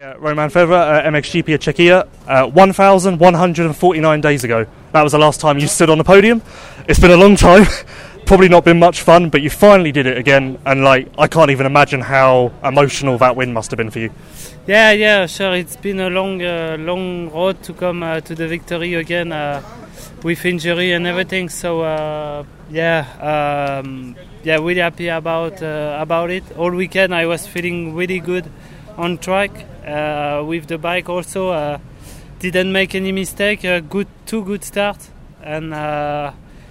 Romain Febvre, uh, MXGP of Czechia, uh, 1,149 days ago. That was the last time you stood on the podium. It's been a long time, probably not been much fun, but you finally did it again, and like I can't even imagine how emotional that win must have been for you. Yeah, yeah, sure. It's been a long, uh, long road to come uh, to the victory again uh, with injury and everything. So uh, yeah, um, yeah, really happy about about it. All weekend I was feeling really good on track uh, with the bike. Also, uh, didn't make any mistake. Uh, good, two good starts, and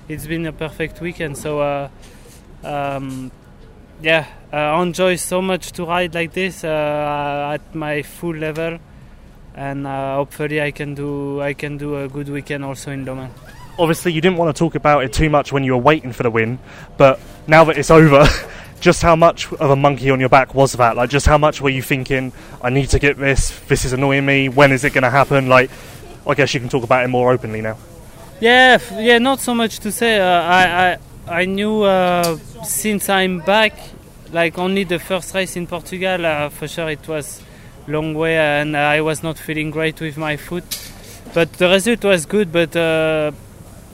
it's been a perfect weekend. So. Um, yeah, I enjoy so much to ride like this at my full level, and uh, hopefully I can do I can do a good weekend also in Domain. Obviously, you didn't want to talk about it too much when you were waiting for the win, but now that it's over, just how much of a monkey on your back was that? Like, just how much were you thinking, I need to get this, this is annoying me, when is it going to happen? Like, I guess you can talk about it more openly now. Yeah, yeah, not so much to say. Uh, I, I I knew uh, since I'm back, like only the first race in Portugal, uh, for sure it was long way, and I was not feeling great with my foot. But the result was good. But uh,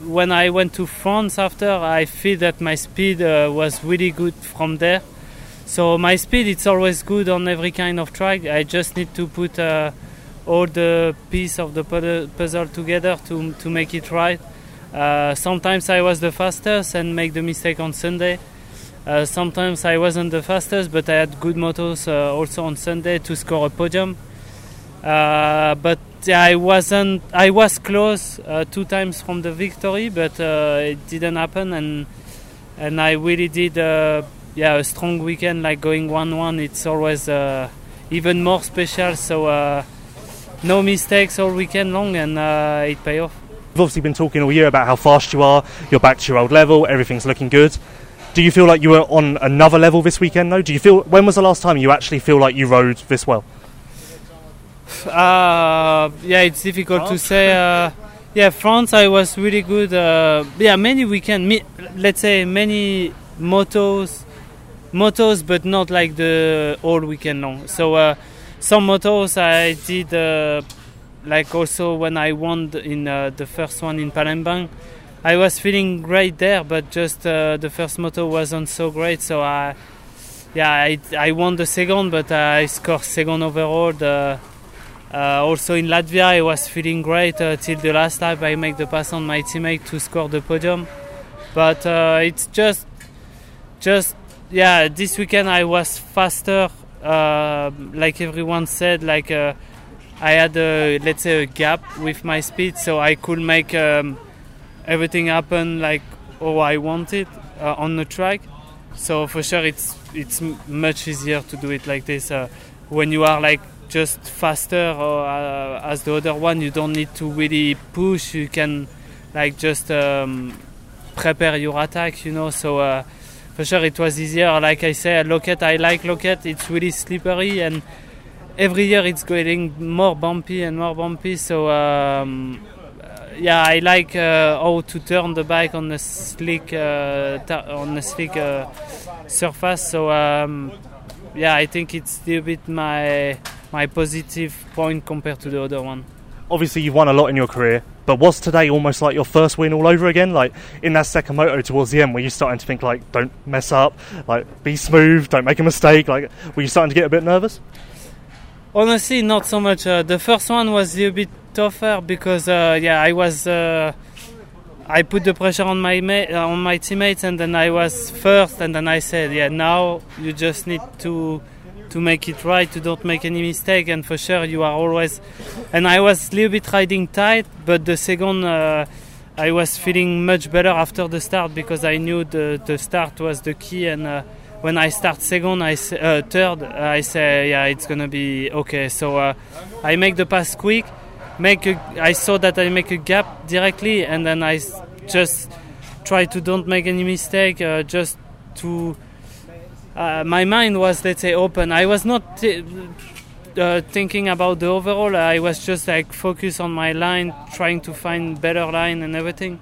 when I went to France after, I feel that my speed uh, was really good from there. So my speed, it's always good on every kind of track. I just need to put uh, all the piece of the puzzle together to to make it right. Uh, sometimes I was the fastest and make the mistake on Sunday. Uh, sometimes I wasn't the fastest, but I had good motos uh, also on Sunday to score a podium. Uh, but I wasn't. I was close uh, two times from the victory, but uh, it didn't happen, and and I really did. Uh, yeah, a strong weekend like going one-one. It's always uh, even more special. So uh, no mistakes all weekend long, and uh, it pay off. You've obviously been talking all year about how fast you are, you're back to your old level, everything's looking good. Do you feel like you were on another level this weekend though? Do you feel when was the last time you actually feel like you rode this well? Uh, yeah, it's difficult to say. Uh, yeah, France, I was really good. Uh, yeah, many weekend, me, let's say many motos, motos, but not like the all weekend long. So uh, some motos I did, uh, like also when I won in uh, the first one in Palembang, I was feeling great there, but just uh, the first moto wasn't so great. So I, yeah, I, I won the second, but I scored second overall. The, uh, also in Latvia, I was feeling great uh, till the last lap. I make the pass on my teammate to score the podium, but uh, it's just, just yeah. This weekend I was faster, uh, like everyone said. Like uh, I had a let's say a gap with my speed, so I could make um, everything happen like how I wanted uh, on the track. So for sure, it's it's much easier to do it like this when you are like just faster or uh, as the other one. You don't need to really push. You can like just um, prepare your attack, you know. So uh, for sure, it was easier. Like I say, Loket, I like Loket. It's really slippery and every year it's getting more bumpy and more bumpy. So um, yeah, I like uh, how to turn the bike on the slick uh, on the slick uh, surface. So um, yeah, I think it's still a bit my my positive point compared to the other one. Obviously, you've won a lot in your career, but was today almost like your first win all over again? Like in that second moto towards the end, were you starting to think like, don't mess up, like be smooth, don't make a mistake? Like, were you starting to get a bit nervous? Honestly, not so much. Uh, the first one was a bit tougher because uh, yeah, I was uh, I put the pressure on my ma- uh, on my teammates, and then I was first, and then I said, yeah, now you just need to to make it right, to don't make any mistake, and for sure you are always. And I was a little bit riding tight, but the second. Uh, I was feeling much better after the start because I knew the, the start was the key and uh, when I start second, I uh, third, I say yeah, it's gonna be okay. So uh, I make the pass quick. Make a, I saw that I make a gap directly, and then I just try to don't make any mistake. Uh, just to uh, my mind was let's say open. I was not t- uh, thinking about the overall. I was just like focused on my line, trying to find better line and everything.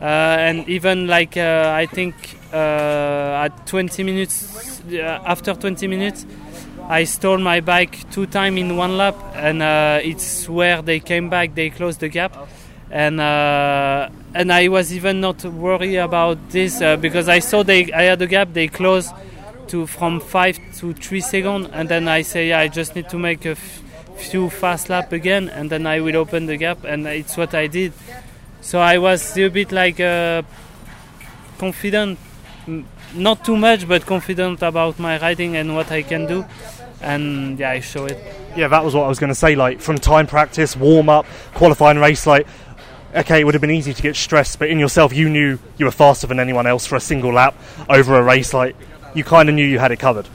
Uh, and even like uh, I think uh, at 20 minutes uh, after 20 minutes I stole my bike two times in one lap, and it's where they came back. They closed the gap, and uh, and I was even not worried about this uh, because I saw they I had a gap. They closed to from five to three seconds, and then I say yeah, I just need to make a f- few fast lap again, and then I will open the gap, and it's what I did. So I was a bit like uh, confident, not too much, but confident about my riding and what I can do and yeah, I show it. Yeah, that was what I was going to say. Like from time practice, warm up, qualifying race, like okay, it would have been easy to get stressed, but in yourself, you knew you were faster than anyone else for a single lap over a race. Like you kind of knew you had it covered.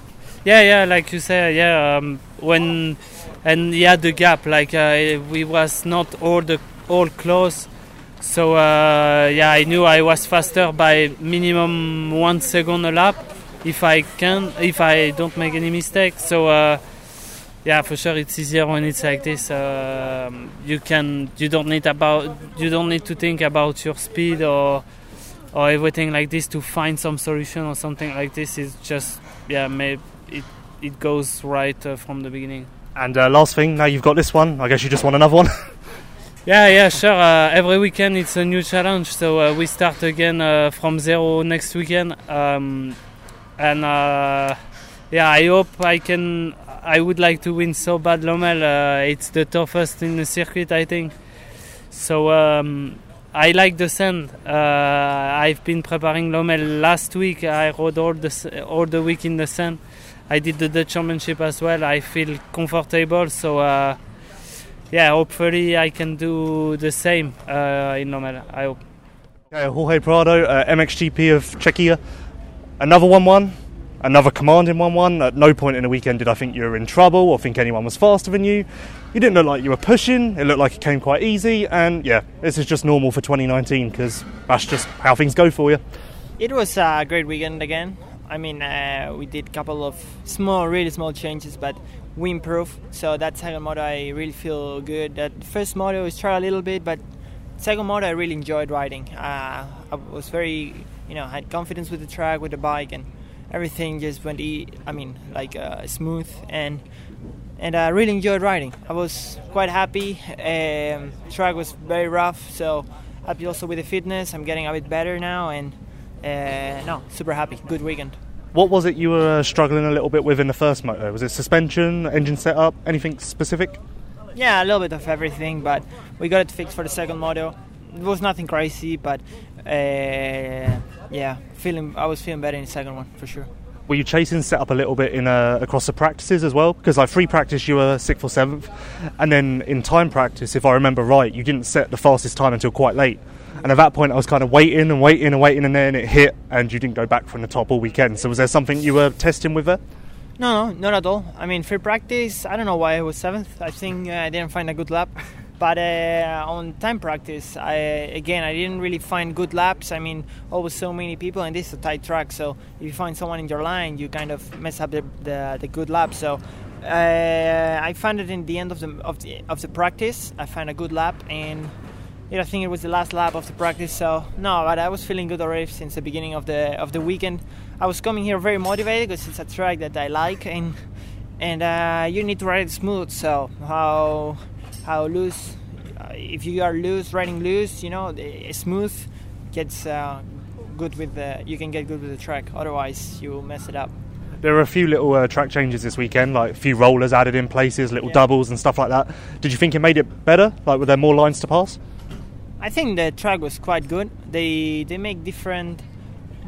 Yeah, yeah, like you say, yeah. Um, when and yeah, the gap, like uh, we was not all the all close. So uh, yeah, I knew I was faster by minimum one second a lap if I can, if I don't make any mistakes. So uh, yeah, for sure it's easier when it's like this. Uh, you can, you don't need about, you don't need to think about your speed or or everything like this to find some solution or something like this. is just yeah, maybe it it goes right uh, from the beginning. And uh, last thing, now you've got this one. I guess you just want another one. Yeah, yeah, sure. Uh, every weekend it's a new challenge, so uh, we start again uh, from zero next weekend. Um, and uh, yeah, I hope I can. I would like to win so bad Lommel. Uh, it's the toughest in the circuit, I think. So um, I like the sand. Uh, I've been preparing Lommel last week. I rode all the all the week in the sand. I did the Dutch Championship as well. I feel comfortable, so uh, yeah, hopefully I can do the same uh, in Lommel. I hope. Okay, Jorge Prado, uh, MXGP of Czechia another one 1 1, another commanding 1 1. At no point in the weekend did I think you were in trouble or think anyone was faster than you. You didn't look like you were pushing, it looked like it came quite easy, and yeah, this is just normal for 2019 because that's just how things go for you. It was a great weekend again. I mean, uh, we did a couple of small, really small changes, but we improved. So that second moto, I really feel good. That first moto, was try a little bit, but second moto, I really enjoyed riding. Uh, I was very you know had confidence with the track with the bike and everything just went e- I mean like uh, smooth and and I really enjoyed riding. I was quite happy. Um, track was very rough, so happy also with the fitness. I'm getting a bit better now, and uh, no, super happy. Good weekend. What was it you were struggling a little bit with in the first motor? Was it suspension, engine setup, anything specific? Yeah, a little bit of everything, but we got it fixed for the second moto. It was nothing crazy, but uh, yeah, feeling I was feeling better in the second one for sure. Were you chasing set up a little bit in uh, across the practices as well? Because like free practice, you were sixth or seventh, and then in time practice, if I remember right, you didn't set the fastest time until quite late. And at that point, I was kind of waiting and waiting and waiting, and then it hit, and you didn't go back from the top all weekend. So was there something you were testing with there? No, no, not at all. I mean, free practice. I don't know why I was seventh. I think uh, I didn't find a good lap. But uh, on time practice, I, again, I didn't really find good laps. I mean, always so many people, and this is a tight track. So if you find someone in your line, you kind of mess up the, the, the good lap. So uh, I found it in the end of the, of the of the practice. I found a good lap, and yeah, I think it was the last lap of the practice. So no, but I was feeling good already since the beginning of the of the weekend. I was coming here very motivated because it's a track that I like, and and uh, you need to ride it smooth. So how how loose. Uh, if you are loose, riding loose, you know, smooth gets uh, good with the. You can get good with the track. Otherwise, you will mess it up. There were a few little uh, track changes this weekend, like a few rollers added in places, little yeah. doubles and stuff like that. Did you think it made it better? Like, were there more lines to pass? I think the track was quite good. They they make different.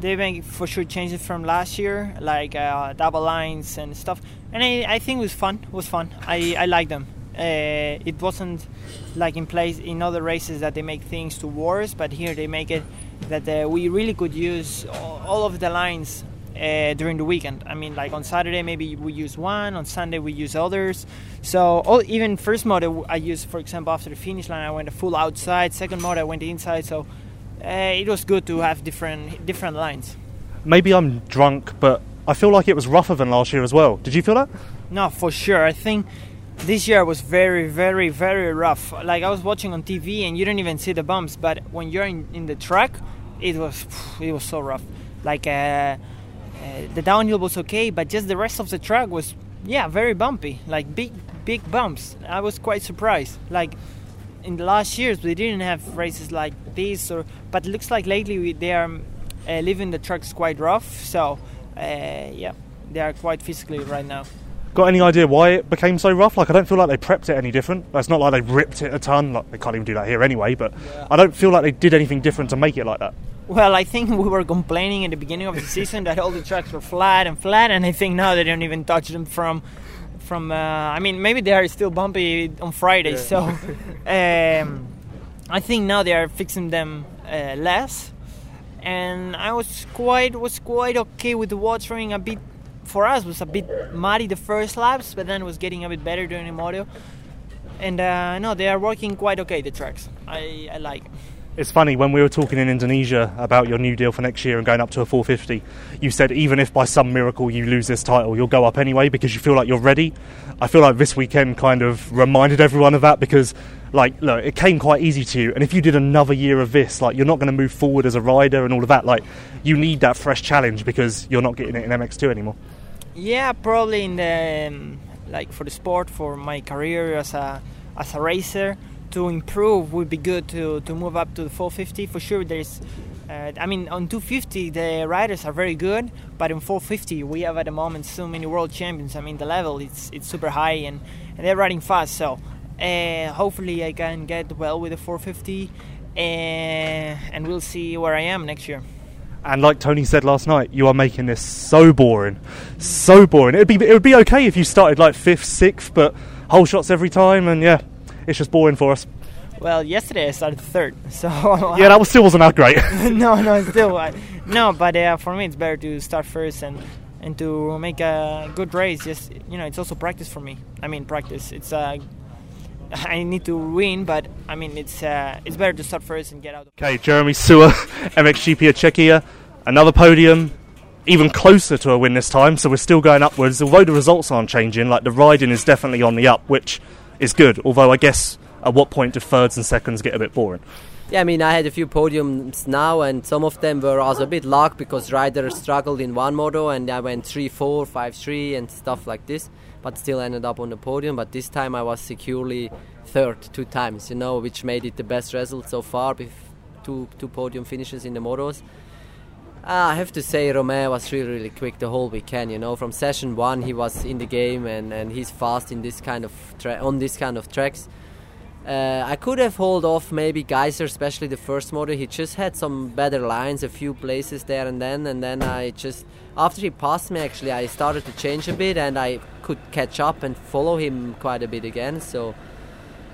They make for sure changes from last year, like uh, double lines and stuff. And I, I think it was fun. It was fun. I I like them. Uh, it wasn't like in place in other races that they make things to worse, but here they make it that uh, we really could use all of the lines uh, during the weekend. I mean, like on Saturday maybe we use one, on Sunday we use others. So all, even first moto I used, for example, after the finish line I went a full outside. Second moto I went inside. So uh, it was good to have different different lines. Maybe I'm drunk, but I feel like it was rougher than last year as well. Did you feel that? No, for sure. I think this year was very, very, very rough. Like I was watching on TV, and you don't even see the bumps, but when you're in, in the track, it was it was so rough. Like uh, uh, the downhill was okay, but just the rest of the track was yeah, very bumpy, like big big bumps. I was quite surprised. Like in the last years, we didn't have races like this, or but looks like lately we, they are uh, leaving the trucks quite rough. So uh, yeah, they are quite physically right now. Got any idea why it became so rough? Like, I don't feel like they prepped it any different. It's not like they ripped it a ton. Like, they can't even do that here anyway. But yeah. I don't feel like they did anything different to make it like that. Well, I think we were complaining at the beginning of the season that all the tracks were flat and flat, and I think now they don't even touch them from from. Uh, I mean, maybe they are still bumpy on Friday, yeah. so um, I think now they are fixing them uh, less. And I was quite was quite okay with the watering. A bit for us was a bit muddy the first laps, but then was getting a bit better during the moto. And uh, no, they are working quite okay. The tracks, I, I like. It's funny when we were talking in Indonesia about your new deal for next year and going up to a 450. You said even if by some miracle you lose this title, you'll go up anyway because you feel like you're ready. I feel like this weekend kind of reminded everyone of that because, like, look, it came quite easy to you. And if you did another year of this, like, you're not going to move forward as a rider and all of that. Like, you need that fresh challenge because you're not getting it in MX2 anymore. Yeah, probably in the um, like for the sport, for my career as a as a racer to improve would be good to, to move up to the 450 for sure there's uh, I mean on 250 the riders are very good but in 450 we have at the moment so many world champions. I mean the level it's it's super high and, and they're riding fast. So uh, hopefully I can get well with the 450 uh, and we'll see where I am next year and like Tony said last night, you are making this so boring, so boring. It'd be it would be okay if you started like fifth, sixth, but whole shots every time, and yeah, it's just boring for us. Well, yesterday I started third, so yeah, that was, still wasn't that great. no, no, still no, but uh, for me it's better to start first and and to make a good race. Just you know, it's also practice for me. I mean, practice. It's uh, I need to win, but I mean, it's uh, it's better to start first and get out. Okay, Jeremy MXGP of Czechia, another podium, even closer to a win this time. So we're still going upwards, although the results aren't changing. Like the riding is definitely on the up, which is good. Although I guess at what point do thirds and seconds get a bit boring? Yeah, I mean, I had a few podiums now, and some of them were also a bit luck because riders struggled in one moto, and I went 3 4, 5 3, and stuff like this, but still ended up on the podium. But this time I was securely third two times, you know, which made it the best result so far with two, two podium finishes in the motos. Uh, I have to say, Romain was really, really quick the whole weekend. You know, from session one, he was in the game, and, and he's fast in this kind of tra- on this kind of tracks. Uh, I could have hold off maybe Gajser, especially the first motor. He just had some better lines, a few places there and then, and then I just after he passed me, actually, I started to change a bit, and I could catch up and follow him quite a bit again. So,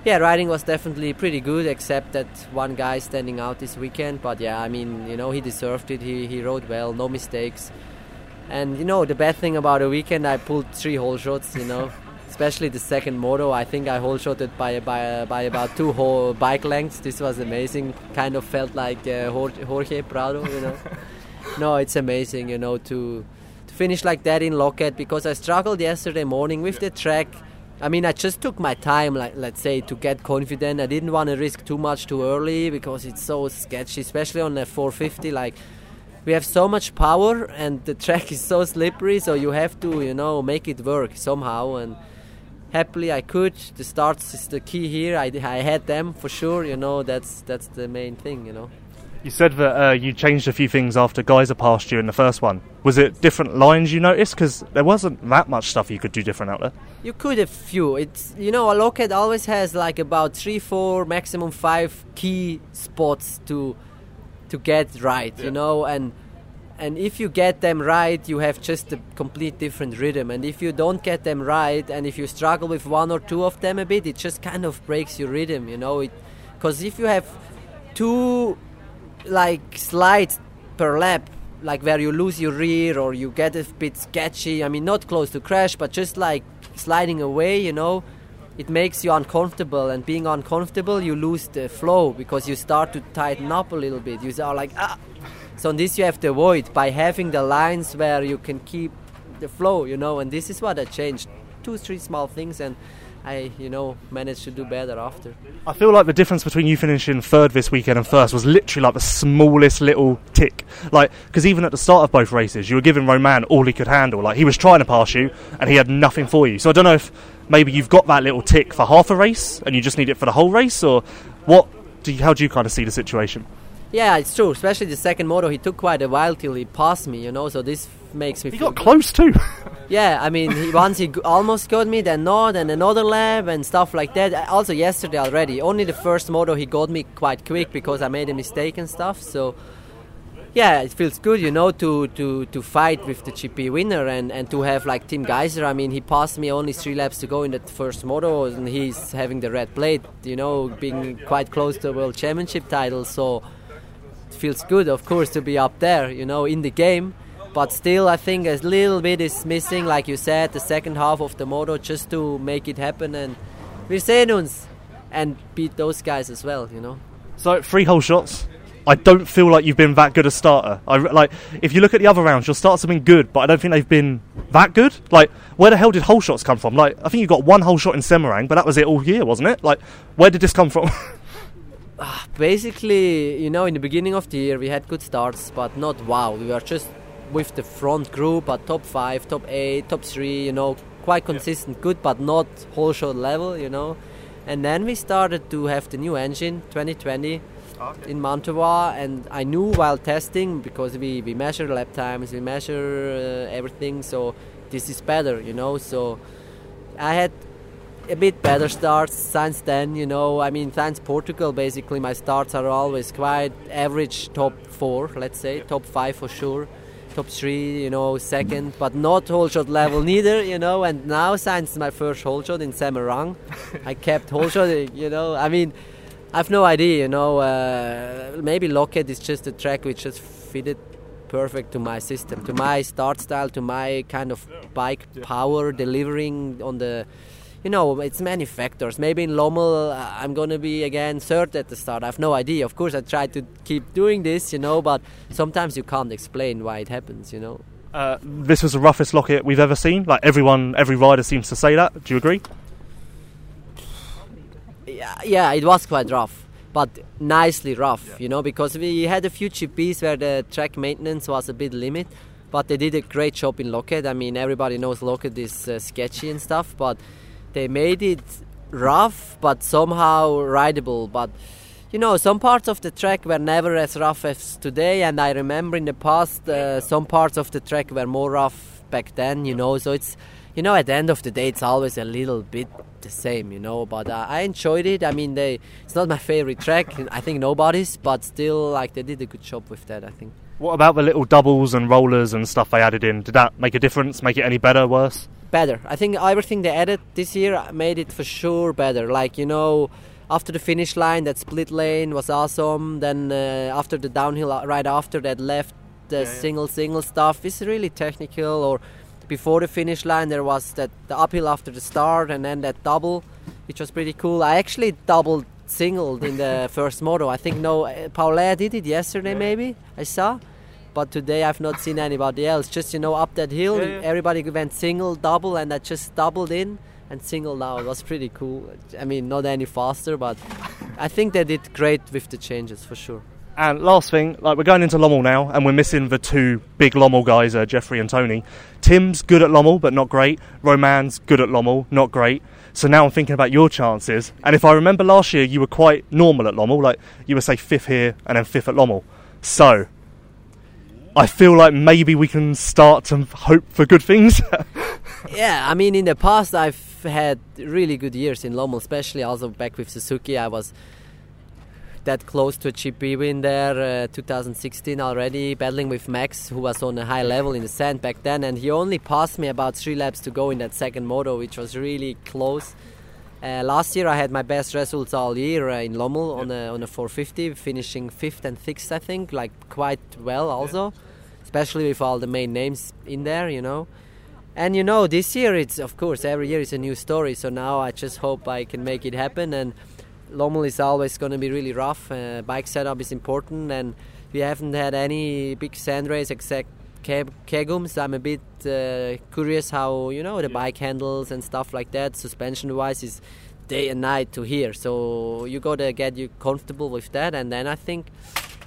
yeah, riding was definitely pretty good, except that one guy standing out this weekend. But yeah, I mean, you know, he deserved it. He he rode well, no mistakes. And you know, the bad thing about the weekend, I pulled three hole shots. You know. especially the second moto. I think I hole shot it by, by, by about two whole bike lengths. This was amazing. Kind of felt like uh, Jorge Prado, you know. no, it's amazing, you know, to to finish like that in Loket because I struggled yesterday morning with the track. I mean, I just took my time, like let's say, to get confident. I didn't want to risk too much too early because it's so sketchy, especially on a 450. Like we have so much power and the track is so slippery, so you have to, you know, make it work somehow and happily I could. The starts is the key here. I, I had them for sure. You know that's that's the main thing. You know. You said that uh, you changed a few things after Gajser passed you in the first one. Was it different lines you noticed? Because there wasn't that much stuff you could do different out there. You could a few. It's you know a Loket always has like about three, four, maximum five key spots to to get right. Yeah. You know and and if you get them right you have just a complete different rhythm. And if you don't get them right and if you struggle with one or two of them a bit it just kind of breaks your rhythm you know? Because if you have two like slides per lap like where you lose your rear or you get a bit sketchy i mean not close to crash but just like sliding away you know it makes you uncomfortable. And being uncomfortable you lose the flow because you start to tighten up a little bit. You are like ah so this you have to avoid by having the lines where you can keep the flow, you know. And this is what I changed: two, three small things, and I, you know, managed to do better after. I feel like the difference between you finishing third this weekend and first was literally like the smallest little tick. Like, because even at the start of both races, you were giving Romain all he could handle. Like, he was trying to pass you, and he had nothing for you. So I don't know if maybe you've got that little tick for half a race, and you just need it for the whole race, or what? Do you, how do you kind of see the situation? Yeah, it's true. Especially the second moto, he took quite a while till he passed me. You know, so this makes me. He got close too. Yeah, I mean, he, once he g- almost got me, then not, and another lap and stuff like that. Uh, Also, yesterday already, only the first moto he got me quite quick because I made a mistake and stuff. So, yeah, it feels good, you know, to, to, to fight with the GP winner and, and to have like Tim Gajser. I mean, he passed me only three laps to go in that first moto, and he's having the red plate, you know, being quite close to a world championship title. So, feels good, of course, to be up there, you know, in the game but still i think a little bit is missing like you said the second half of the moto just to make it happen and sehen uns and beat those guys as well you know So three whole shots. I don't feel like you've been that good a starter. I like if you look at the other rounds, your starts have been good, but I don't think they've been that good. Like where the hell did whole shots come from? Like I think you got one whole shot in Semarang, but that was it all year, wasn't it? Like where did this come from? basically you know in the beginning of the year we had good starts but not wow. We were just with the front group at top 5 top 8 top 3 you know quite consistent good but not whole shot level you know. And then we started to have the new engine 2020 in Mantua, and I knew while testing because we, we measure lap times, we measure uh, everything, so this is better, you know. So I had a bit better starts since then, you know. I mean, since Portugal, basically, my starts are always quite average top four, let's say, top five for sure. Top three, you know, second, but not whole shot level neither, you know. And now, since my first whole shot in Semarang, I kept whole shot, you know. I mean, I've no idea, you know. Uh, maybe Loket is just a track which just fitted perfect to my system, to my start style, to my kind of bike power delivering on the. You know, it's many factors. Maybe in Lommel, uh, I'm gonna be again third at the start. I have no idea. Of course, I try to keep doing this, you know, but sometimes you can't explain why it happens, you know. uh, this was the roughest Loket we've ever seen. Like everyone, every rider seems to say that. Do you agree? yeah, yeah, it was quite rough, but nicely rough, you know, because we had a few GPs where the track maintenance was a bit limit, but they did a great job in Loket. I mean, everybody knows Loket is uh, sketchy and stuff, but they made it rough, but somehow rideable. But you know, some parts of the track were never as rough as today, and I remember in the past uh, some parts of the track were more rough back then, you know. So it's, you know, at the end of the day, it's always a little bit the same, you know. But uh, I enjoyed it. I mean, they, it's not my favorite track. I think nobody's, but still, like they did a good job with that. I think. What about the little doubles and rollers and stuff they added in? Did that make a difference? Make it any better, worse? Better. I think everything they added this year made it for sure better. Like you know, after the finish line, that split lane was awesome. Then uh, after the downhill, uh, right after that left, the single single stuff is really technical. Or before the finish line, there was that the uphill after the start, and then that double, which was pretty cool. I actually doubled singled in the first moto. I think no, uh, Paulette did it yesterday maybe. I saw. But today I've not seen anybody else. Just you know, up that hill, everybody went single, double, and I just doubled in and singled out. It was pretty cool. I mean, not any faster, but I think they did great with the changes for sure. And last thing, like we're going into Lommel now, and we're missing the two big Lommel guys, uh, Jeffrey and Tony. Tim's good at Lommel, but not great. Romain's good at Lommel, not great. So now I'm thinking about your chances. And if I remember last year, you were quite normal at Lommel, like you were say fifth here and then fifth at Lommel. So I feel like maybe we can start to hope for good things. yeah, I mean, in the past I've had really good years in Lommel, especially also back with Suzuki. I was that close to a GP win there, uh, 2016 already, battling with Max, who was on a high level in the sand back then, and he only passed me about three laps to go in that second moto, which was really close. Uh, last year I had my best results all year uh, in Lommel on a on a 450, finishing fifth and sixth, I think, like quite well also, especially with all the main names in there, you know. And you know, this year it's of course every year is a new story. So now I just hope I can make it happen. And Lommel is always going to be really rough. Uh, bike setup is important, and we haven't had any big sand race except Kegums. I'm a bit uh, curious how you know the yeah. bike handles and stuff like that. Suspension wise is day and night to here. So you gotta get you comfortable with that, and then I think,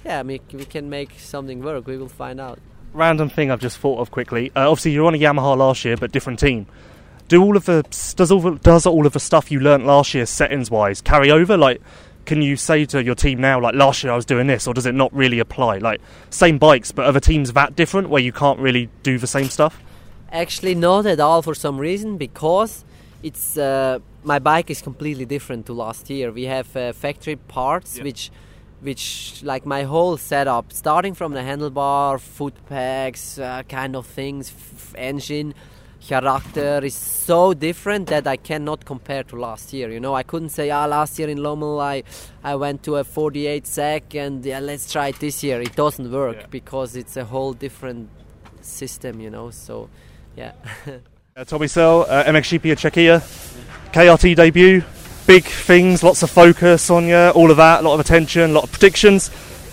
yeah, I mean, we can make something work. We will find out. Random thing I've just thought of quickly. Uh, obviously, you're on a Yamaha last year, but different team. Do all of the does all does all of the stuff you learnt last year settings wise carry over? Like, can you say to your team now, like last year I was doing this, or does it not really apply? Like same bikes, but other teams that different where you can't really do the same stuff? Actually, not at all for some reason because it's uh, my bike is completely different to last year. We have uh, factory parts which which like my whole setup starting from the handlebar foot pegs uh, kind of things f- engine character is so different that I cannot compare to last year. You know, I couldn't say, ah, last year in Lommel I, I went to a 48 sec and yeah, let's try it this year. It doesn't work yeah. because it's a whole different system, you know. So, yeah. uh, Tommy Searle, uh, MXGP of Czechia, KRT debut, big things, lots of focus on you, all of that, a lot of attention, a lot of predictions.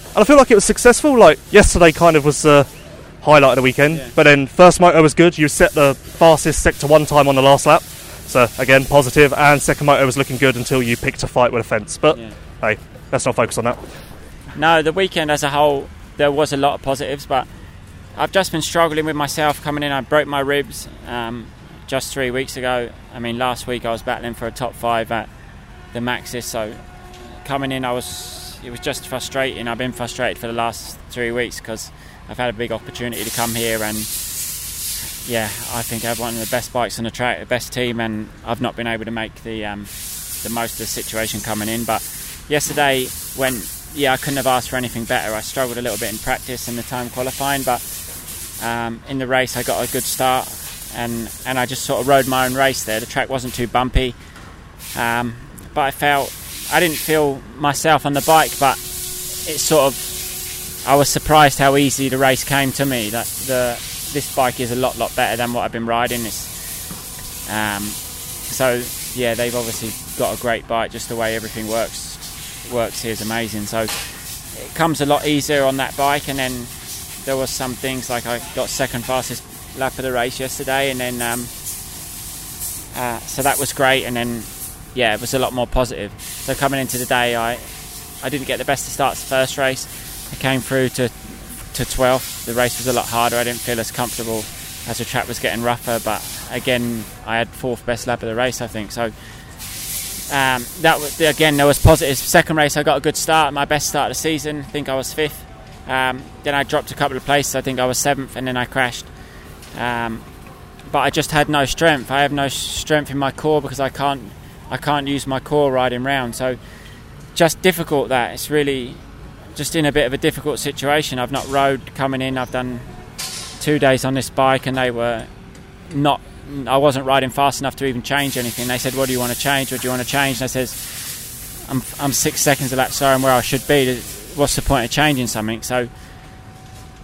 And I feel like it was successful. Like yesterday, kind of was. Uh, highlight of the weekend. Yeah. But then first moto was good. You set the fastest sector one time on the last lap. So again, positive. And second moto was looking good until you picked a fight with a fence. But yeah. hey, let's not focus on that. No, the weekend as a whole, there was a lot of positives, but I've just been struggling with myself coming in. I broke my ribs um, just three weeks ago. I mean, last week I was battling for a top five at the Maxxis. So coming in, I was it was just frustrating. I've been frustrated for the last three weeks because I've had a big opportunity to come here and yeah, I think I have one of the best bikes on the track, the best team, and I've not been able to make the um, the most of the situation coming in. But yesterday, when yeah, I couldn't have asked for anything better. I struggled a little bit in practice in the time qualifying, but um, in the race I got a good start, and and I just sort of rode my own race there. The track wasn't too bumpy, um, but I felt I didn't feel myself on the bike, but it sort of I was surprised how easy the race came to me. That the this bike is a lot lot better than what I've been riding. Um, so yeah, they've obviously got a great bike. Just the way everything works works here is amazing. So it comes a lot easier on that bike. And then there was some things like I got second fastest lap of the race yesterday, and then um, uh, so that was great. And then yeah, it was a lot more positive. So coming into the day, I I didn't get the best of starts the first race I came through to to 12th. The race was a lot harder. I didn't feel as comfortable as the track was getting rougher. But again, I had fourth best lap of the race, I think. So um, that was, again, there was positives. Second race, I got a good start. My best start of the season. I think I was fifth. Um, then I dropped a couple of places. I think I was seventh, and then I crashed. Um, but I just had no strength. I have no strength in my core because I can't I can't use my core riding round. So just difficult that it's really just in a bit of a difficult situation. I've not rode coming in. I've done two days on this bike, and they were not. I wasn't riding fast enough to even change anything. They said, "What do you want to change? What do you want to change?" And I says, "I'm I'm six seconds that sorry, I'm where I should be. What's the point of changing something?" So,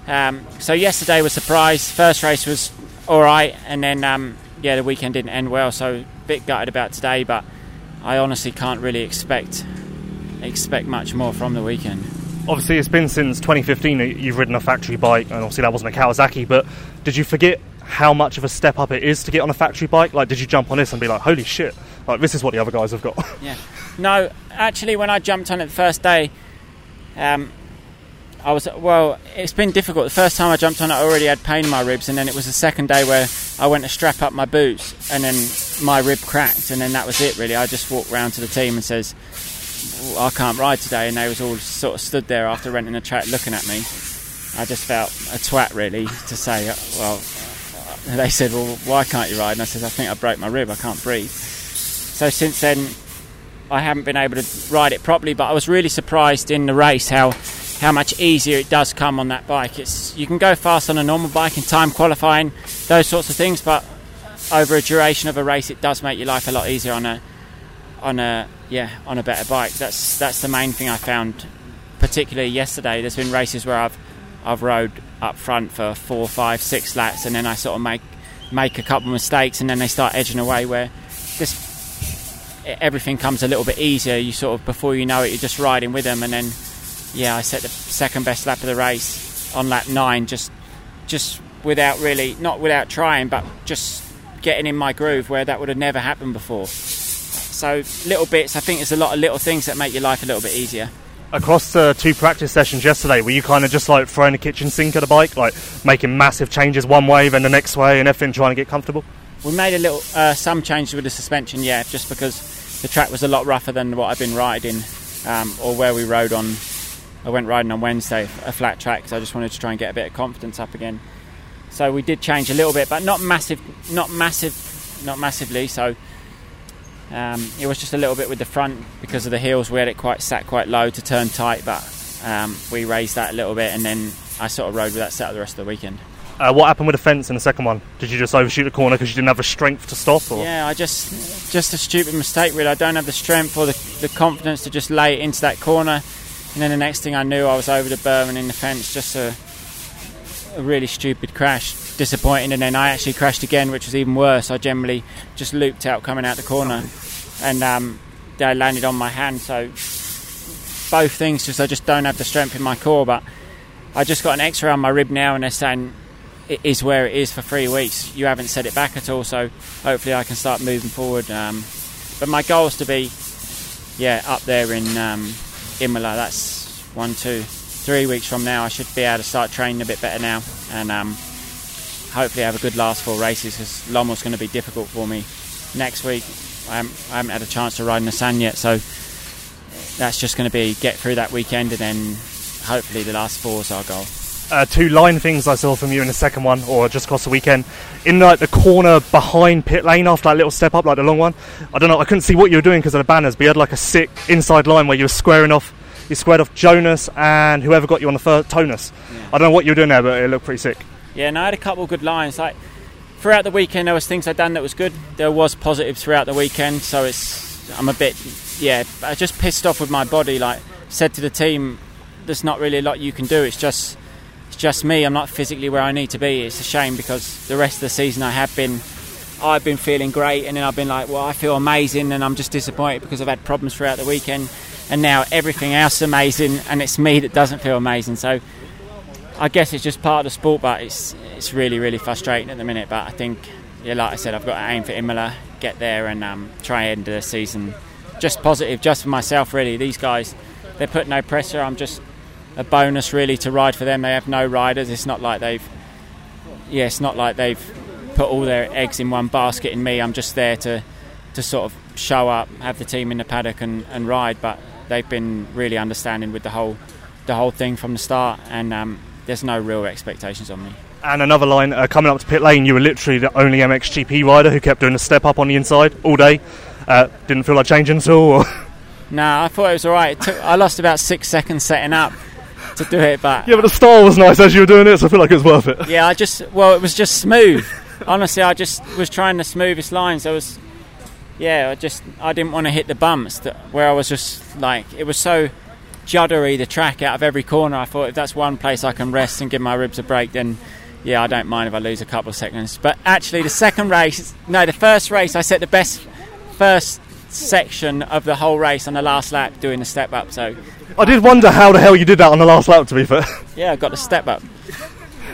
um, so yesterday was surprise. First race was all right, and then um, yeah, the weekend didn't end well. So a bit gutted about today, but I honestly can't really expect expect much more from the weekend obviously it's been since 2015 you've ridden a factory bike, and obviously that wasn't a Kawasaki. But did you forget how much of a step up it is to get on a factory bike? Like, did you jump on this and be like, "Holy shit! Like this is what the other guys have got"? Yeah. No, actually, when I jumped on it the first day, um, I was well. It's been difficult. The first time I jumped on it, I already had pain in my ribs, and then it was the second day where I went to strap up my boots, and then my rib cracked, and then that was it. Really, I just walked round to the team and says, I can't ride today, and they was all sort of stood there after renting the track looking at me. I just felt a twat really to say, uh, well, they said, well, why can't you ride? And I said, I think I broke my rib, I can't breathe. So since then, I haven't been able to ride it properly, but I was really surprised in the race how how much easier it does come on that bike. It's you can go fast on a normal bike in time qualifying, those sorts of things, but over a duration of a race, it does make your life a lot easier on a on a yeah on a better bike. That's that's the main thing I found, particularly yesterday. There's been races where I've I've rode up front for four, five, six laps, and then I sort of make make a couple of mistakes, and then they start edging away. Where this everything comes a little bit easier. You sort of before you know it, you're just riding with them, and then yeah, I set the second best lap of the race on lap nine, just just without really, not without trying, but just getting in my groove where that would have never happened before. So little bits, I think there's a lot of little things that make your life a little bit easier. Across the two practice sessions yesterday, were you kind of just like throwing a kitchen sink at a bike, like making massive changes one way, then the next way, and everything trying to get comfortable? We made a little, uh, some changes with the suspension, yeah, just because the track was a lot rougher than what I've been riding, um, or where we rode on. I went riding on Wednesday, a flat track, so I just wanted to try and get a bit of confidence up again. So we did change a little bit, but not massive, not massive, not massively. So um, it was just a little bit with the front because of the heels. We had it quite sat quite low to turn tight, but um, we raised that a little bit, and then I sort of rode with that set the rest of the weekend. Uh, what happened with the fence in the second one? Did you just overshoot the corner because you didn't have the strength to stop? Or? Yeah, I just just a stupid mistake. Really, I don't have the strength or the, the confidence to just lay it into that corner. And then the next thing I knew, I was over the berm and in the fence. Just a, a really stupid crash. Disappointing. And then I actually crashed again, which was even worse. I generally just looped out coming out the corner, and um, I landed on my hand. So both things, just I just don't have the strength in my core. But I just got an X-ray on my rib now, and they're saying it is where it is for three weeks. You haven't set it back at all, so hopefully I can start moving forward. Um, but my goal is to be, yeah, up there in um, Imola. That's one, two, three weeks from now. I should be able to start training a bit better now, and um, hopefully have a good last four races because Lommel's going to be difficult for me next week. I haven't, I haven't had a chance to ride in the sand yet, so that's just going to be get through that weekend and then hopefully the last four is our goal uh, two line things I saw from you in the second one, or just across the weekend, in like the corner behind pit lane after that little step up, like the long one. I don't know, I couldn't see what you were doing because of the banners, but you had like a sick inside line where you were squaring off. You squared off Jonas and whoever got you on the first Tonus. Yeah. I don't know what you were doing there, but it looked pretty sick. Yeah, and I had a couple of good lines. Like throughout the weekend, there was things I'd done that was good. There was positives throughout the weekend, so it's I'm a bit yeah, I just pissed off with my body. Like said to the team, there's not really a lot you can do. It's just it's just me. I'm not physically where I need to be. It's a shame because the rest of the season I have been, I've been feeling great, and then I've been like, well, I feel amazing, and I'm just disappointed because I've had problems throughout the weekend, and now everything else is amazing, and it's me that doesn't feel amazing. So I guess it's just part of the sport, but it's it's really really frustrating at the minute. But I think, yeah, like I said, I've got to aim for Imola, get there, and um, try and end the season just positive, just for myself. Really, these guys, they put no pressure. I'm just a bonus really to ride for them. They have no riders. It's not like they've yeah, it's not like they've put all their eggs in one basket in me. I'm just there to to sort of show up, have the team in the paddock and, and ride. But they've been really understanding with the whole the whole thing from the start, and um, there's no real expectations on me. And another line uh, coming up to pit lane, you were literally the only MXGP rider who kept doing a step up on the inside all day. Uh, didn't feel like changing at all. no, nah, I thought it was all right. It took, I lost about six seconds setting up to do it, but yeah, but the style was nice as you were doing it, so I feel like it was worth it. Yeah, I just well, it was just smooth. Honestly, I just was trying the smoothest lines. I was, yeah, I just I didn't want to hit the bumps that, where I was just like it was so juddery the track out of every corner. I thought if that's one place I can rest and give my ribs a break, then yeah, I don't mind if I lose a couple of seconds. But actually, the second race, no, the first race, I set the best first section of the whole race on the last lap doing the step up. So I did wonder how the hell you did that on the last lap. To be fair. Yeah, I got the step up.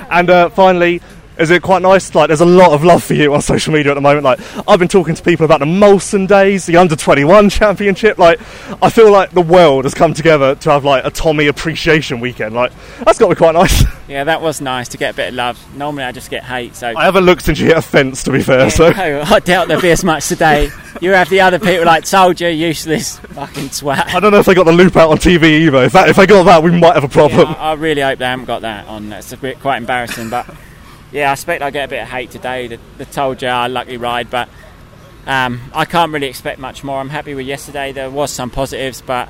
And uh, finally, is it quite nice? Like, there's a lot of love for you on social media at the moment. Like, I've been talking to people about the Molson days, the under 21 championship. Like, I feel like the world has come together to have like a Tommy appreciation weekend. Like, that's got to be quite nice. Yeah, that was nice to get a bit of love. Normally, I just get hate. So I haven't looked since you hit a fence. To be fair, yeah, so no, I doubt there'll be as much today. You have the other people like Soldier, useless fucking swat. I don't know if they got the loop out on TV either. If, that, if they got that, we might have a problem. Yeah, I, I really hope they haven't got that on. It's a bit quite embarrassing, but yeah, I expect I'll get a bit of hate today. The, the told you I lucky ride, but um, I can't really expect much more. I'm happy with yesterday. There was some positives, but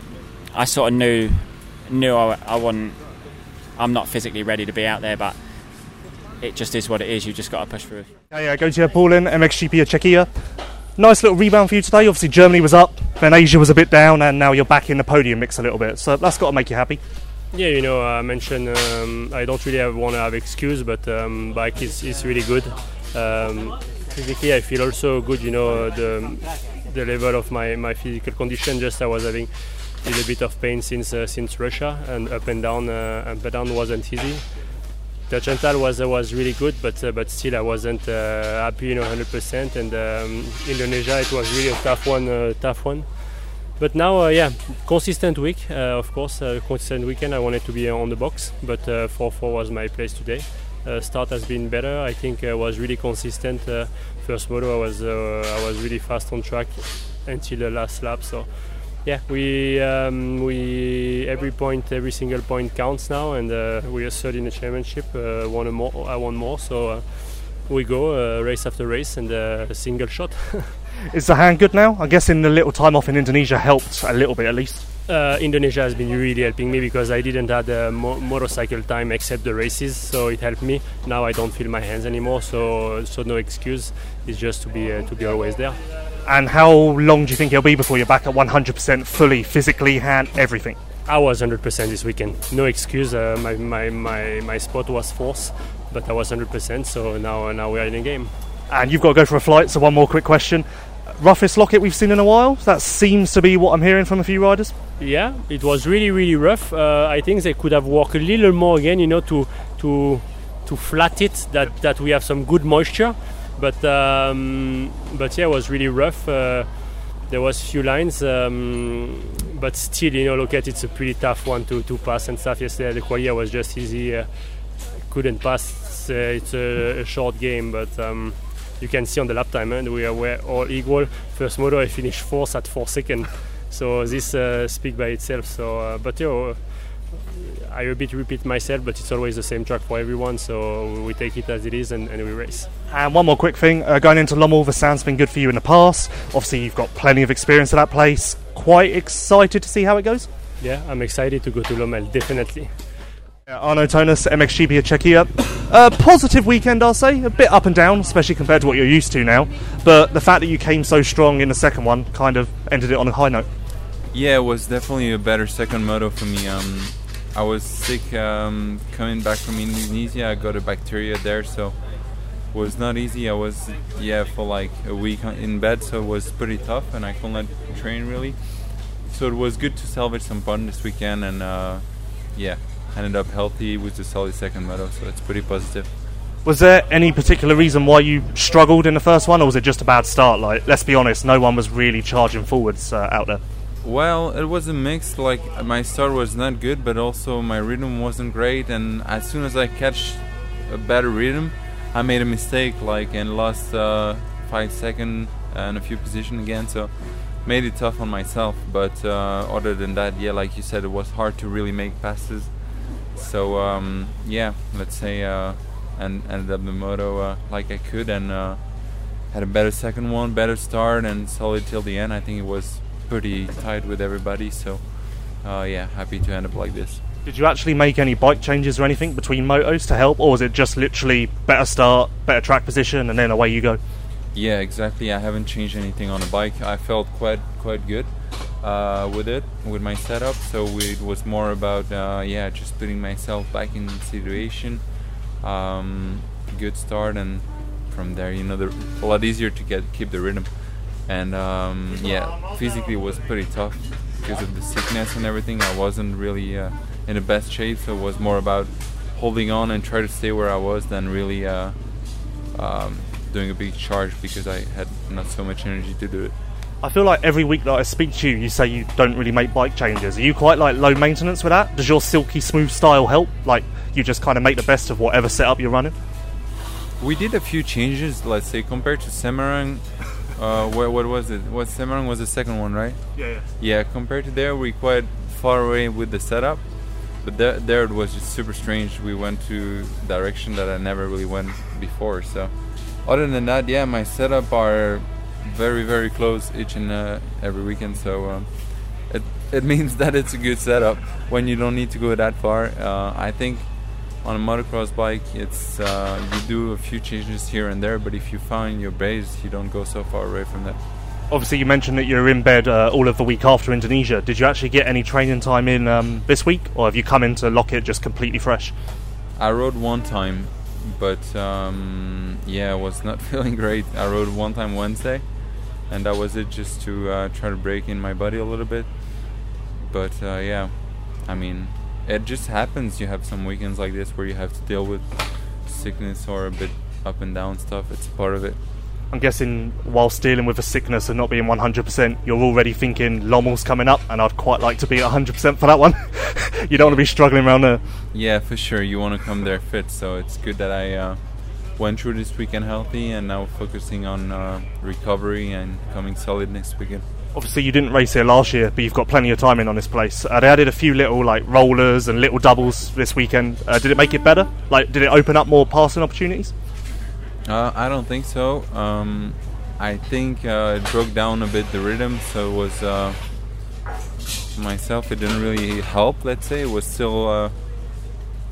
I sort of knew knew I, I wasn't. I'm not physically ready to be out there, but it just is what it is. You just got to push through. Yeah, yeah. Gautier Paulin MXGP of Czechia. Nice little rebound for you today. Obviously, Germany was up, then Asia was a bit down, and now you're back in the podium mix a little bit. So that's got to make you happy. Yeah, you know, I mentioned um, I don't really want to have excuse, but um, bike is, is really good. Um, physically, I feel also good. You know, the the level of my, my physical condition. Just I was having a little bit of pain since uh, since Russia, and up and down, uh, up and down wasn't easy. Touch was uh, was really good, but uh, but still I wasn't uh, happy, you know, 100%. And um, Indonesia, it was really a tough one, uh, tough one. But now, uh, yeah, consistent week, uh, of course, consistent weekend. I wanted to be on the box, but 4-4 was my place today. start has been better. I think I was really consistent. first moto, I was I was really fast on track until the last lap. So yeah, we um, we every point, every single point counts now, and uh, we are third in the championship. Uh, one more, I want more, so uh, we go uh, race after race and uh, a single shot. Is the hand good now? I guess in the little time off in Indonesia helped a little bit at least. Uh, Indonesia has been really helping me because I didn't have the mo- motorcycle time except the races, so it helped me. Now I don't feel my hands anymore, so so no excuse. It's just to be to be always there. And how long do you think it'll be before you're back at 100% fully, physically, hand, everything? I was 100% this weekend. No excuse. Uh, my, my, my, my spot was fourth, but I was 100%. So now now we are in the game. And you've got to go for a flight. So one more quick question: roughest Loket we've seen in a while. That seems to be what I'm hearing from a few riders. Yeah, it was really really rough. Uh, I think they could have worked a little more again. You know, to to to flat it. That that we have some good moisture but um, but yeah, it was really rough. Uh, there was a few lines, um, but still, you know, look at it's a pretty tough one to, to pass and stuff. Yesterday, the qualia was just easy. Uh, couldn't pass. It's a, a, short game, but um, you can see on the lap time, and we are all equal. First moto, I finished fourth at four seconds. So this uh, speak by itself. So, uh, but you know, I a bit repeat myself, but it's always the same track for everyone, so we take it as it is and, and we race. And one more quick thing uh, going into Lommel, the sound's been good for you in the past. Obviously, you've got plenty of experience at that place. Quite excited to see how it goes? Yeah, I'm excited to go to Lommel, definitely. Yeah, Arnaud Tonus, MXGP Czechia. A positive weekend, I'll say. A bit up and down, especially compared to what you're used to now. But the fact that you came so strong in the second one kind of ended it on a high note. Yeah, it was definitely a better second moto for me. Um, I was sick um, coming back from Indonesia. I got a bacteria there, so it was not easy. I was yeah for like a week in bed, so it was pretty tough, and I couldn't train really. So it was good to salvage some fun this weekend, and uh, yeah, ended up healthy with the solid second medal, so it's pretty positive. Was there any particular reason why you struggled in the first one, or was it just a bad start? Like, let's be honest, no one was really charging forwards uh, out there. Well, it was a mix. Like my start was not good, but also my rhythm wasn't great. And as soon as I catch a better rhythm, I made a mistake, like and lost uh, five second and a few position again. So made it tough on myself. But uh, other than that, yeah, like you said, it was hard to really make passes. So um, yeah, let's say uh, and ended up the moto uh, like I could and uh, had a better second one, better start, and solid till the end. I think it was pretty tight with everybody. So uh, yeah, happy to end up like this. Did you actually make any bike changes or anything between motos to help, or was it just literally better start, better track position, and then away you go? Yeah, exactly. I haven't changed anything on the bike. I felt quite quite good uh, with it, with my setup. So it was more about uh, yeah, just putting myself back in the situation. Um, good start, and from there, you know, the, a lot easier to get keep the rhythm and um, yeah, physically was pretty tough because of the sickness and everything. I wasn't really uh, in the best shape, so it was more about holding on and try to stay where I was than really uh, um, doing a big charge because I had not so much energy to do it. I feel like every week that I speak to you, you say you don't really make bike changes. Are you quite like low maintenance with that? Does your silky smooth style help? Like you just kind of make the best of whatever setup you're running? We did a few changes, let's say, compared to Semarang. Uh, what, what was it? What Semarang was the second one, right? Yeah, yeah. Yeah, compared to there, we quite far away with the setup, but there, there it was just super strange. We went to direction that I never really went before. So, other than that, yeah, my setup are very very close each and uh, every weekend. So, um, it it means that it's a good setup when you don't need to go that far. Uh, I think on a motocross bike, it's uh, you do a few changes here and there, but if you find your base, you don't go so far away from that. Obviously, you mentioned that you're in bed uh, all of the week after Indonesia. Did you actually get any training time in um, this week, or have you come into Loket just completely fresh? I rode one time, but um, yeah, I was not feeling great. I rode one time Wednesday, and that was it, just to uh, try to break in my body a little bit. But uh, yeah, I mean, it just happens. You have some weekends like this where you have to deal with sickness or a bit up and down stuff. It's part of it. I'm guessing whilst dealing with a sickness and not being 100%, you're already thinking Lommel's coming up, and I'd quite like to be 100% for that one. you don't want to be struggling around there. Yeah, for sure. You want to come there fit, so it's good that I uh, went through this weekend healthy and now focusing on uh, recovery and coming solid next weekend. Obviously, you didn't race here last year, but you've got plenty of time in on this place. Uh, they added a few little like rollers and little doubles this weekend. Uh, did it make it better? Like, did it open up more passing opportunities? Uh, I don't think so. Um, I think uh, it broke down a bit the rhythm, so it was uh, myself. It didn't really help. Let's say it was still uh,